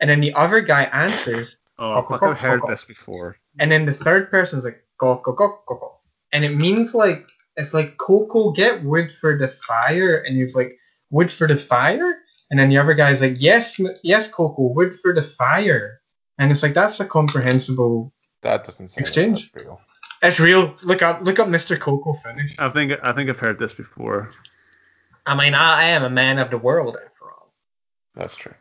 and then the other guy answers Oh, fuck, I've heard this before. and then the third person's like Coco Coco go go go, and it means like it's like Coco get wood for the fire, and he's like wood for the fire, and then the other guy's like yes yes Coco wood for the fire, and it's like that's a comprehensible. That doesn't sound Exchange? Like real. It's real. Look up look up Mr. Coco Finnish. I think I think I've heard this before. I mean I am a man of the world after all. That's true.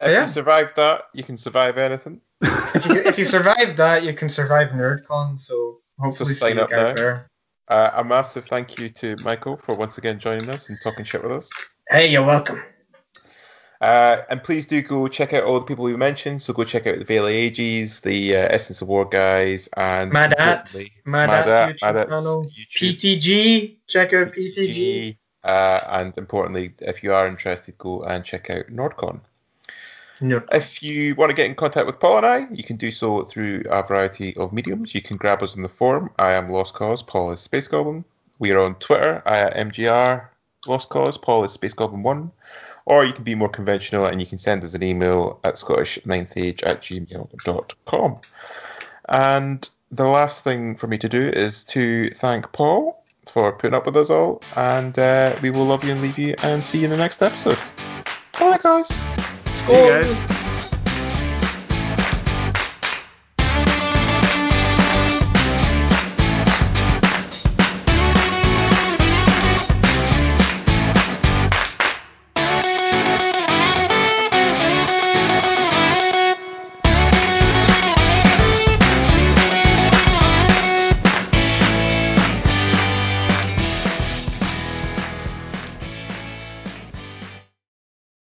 If Yeah. you survive that, you can survive anything. If you if you survive that, you can survive NerdCon. So hopefully sign see you up guys now. there. Uh, a massive thank you to Michael for once again joining us and talking shit with us. Hey, you're welcome. Uh, and please do go check out all the people we mentioned. So go check out the of Ages, the uh, Essence of War guys, and Mad At, importantly, Mad Mad At At, YouTube Mad At's channel, YouTube, PTG. Check out PTG. PTG, uh, and importantly, if you are interested, go and check out Nordcon. No. If you want to get in contact with Paul and I, you can do so through a variety of mediums. You can grab us on the forum. I am Lost Cause. Paul is Space Goblin. We are on Twitter. I am MGR Lost Cause. Paul is Space Goblin One. Or you can be more conventional and you can send us an email at scottish9thage at gmail.com. And the last thing for me to do is to thank Paul for putting up with us all. And uh, we will love you and leave you and see you in the next episode. Bye, guys. See you guys.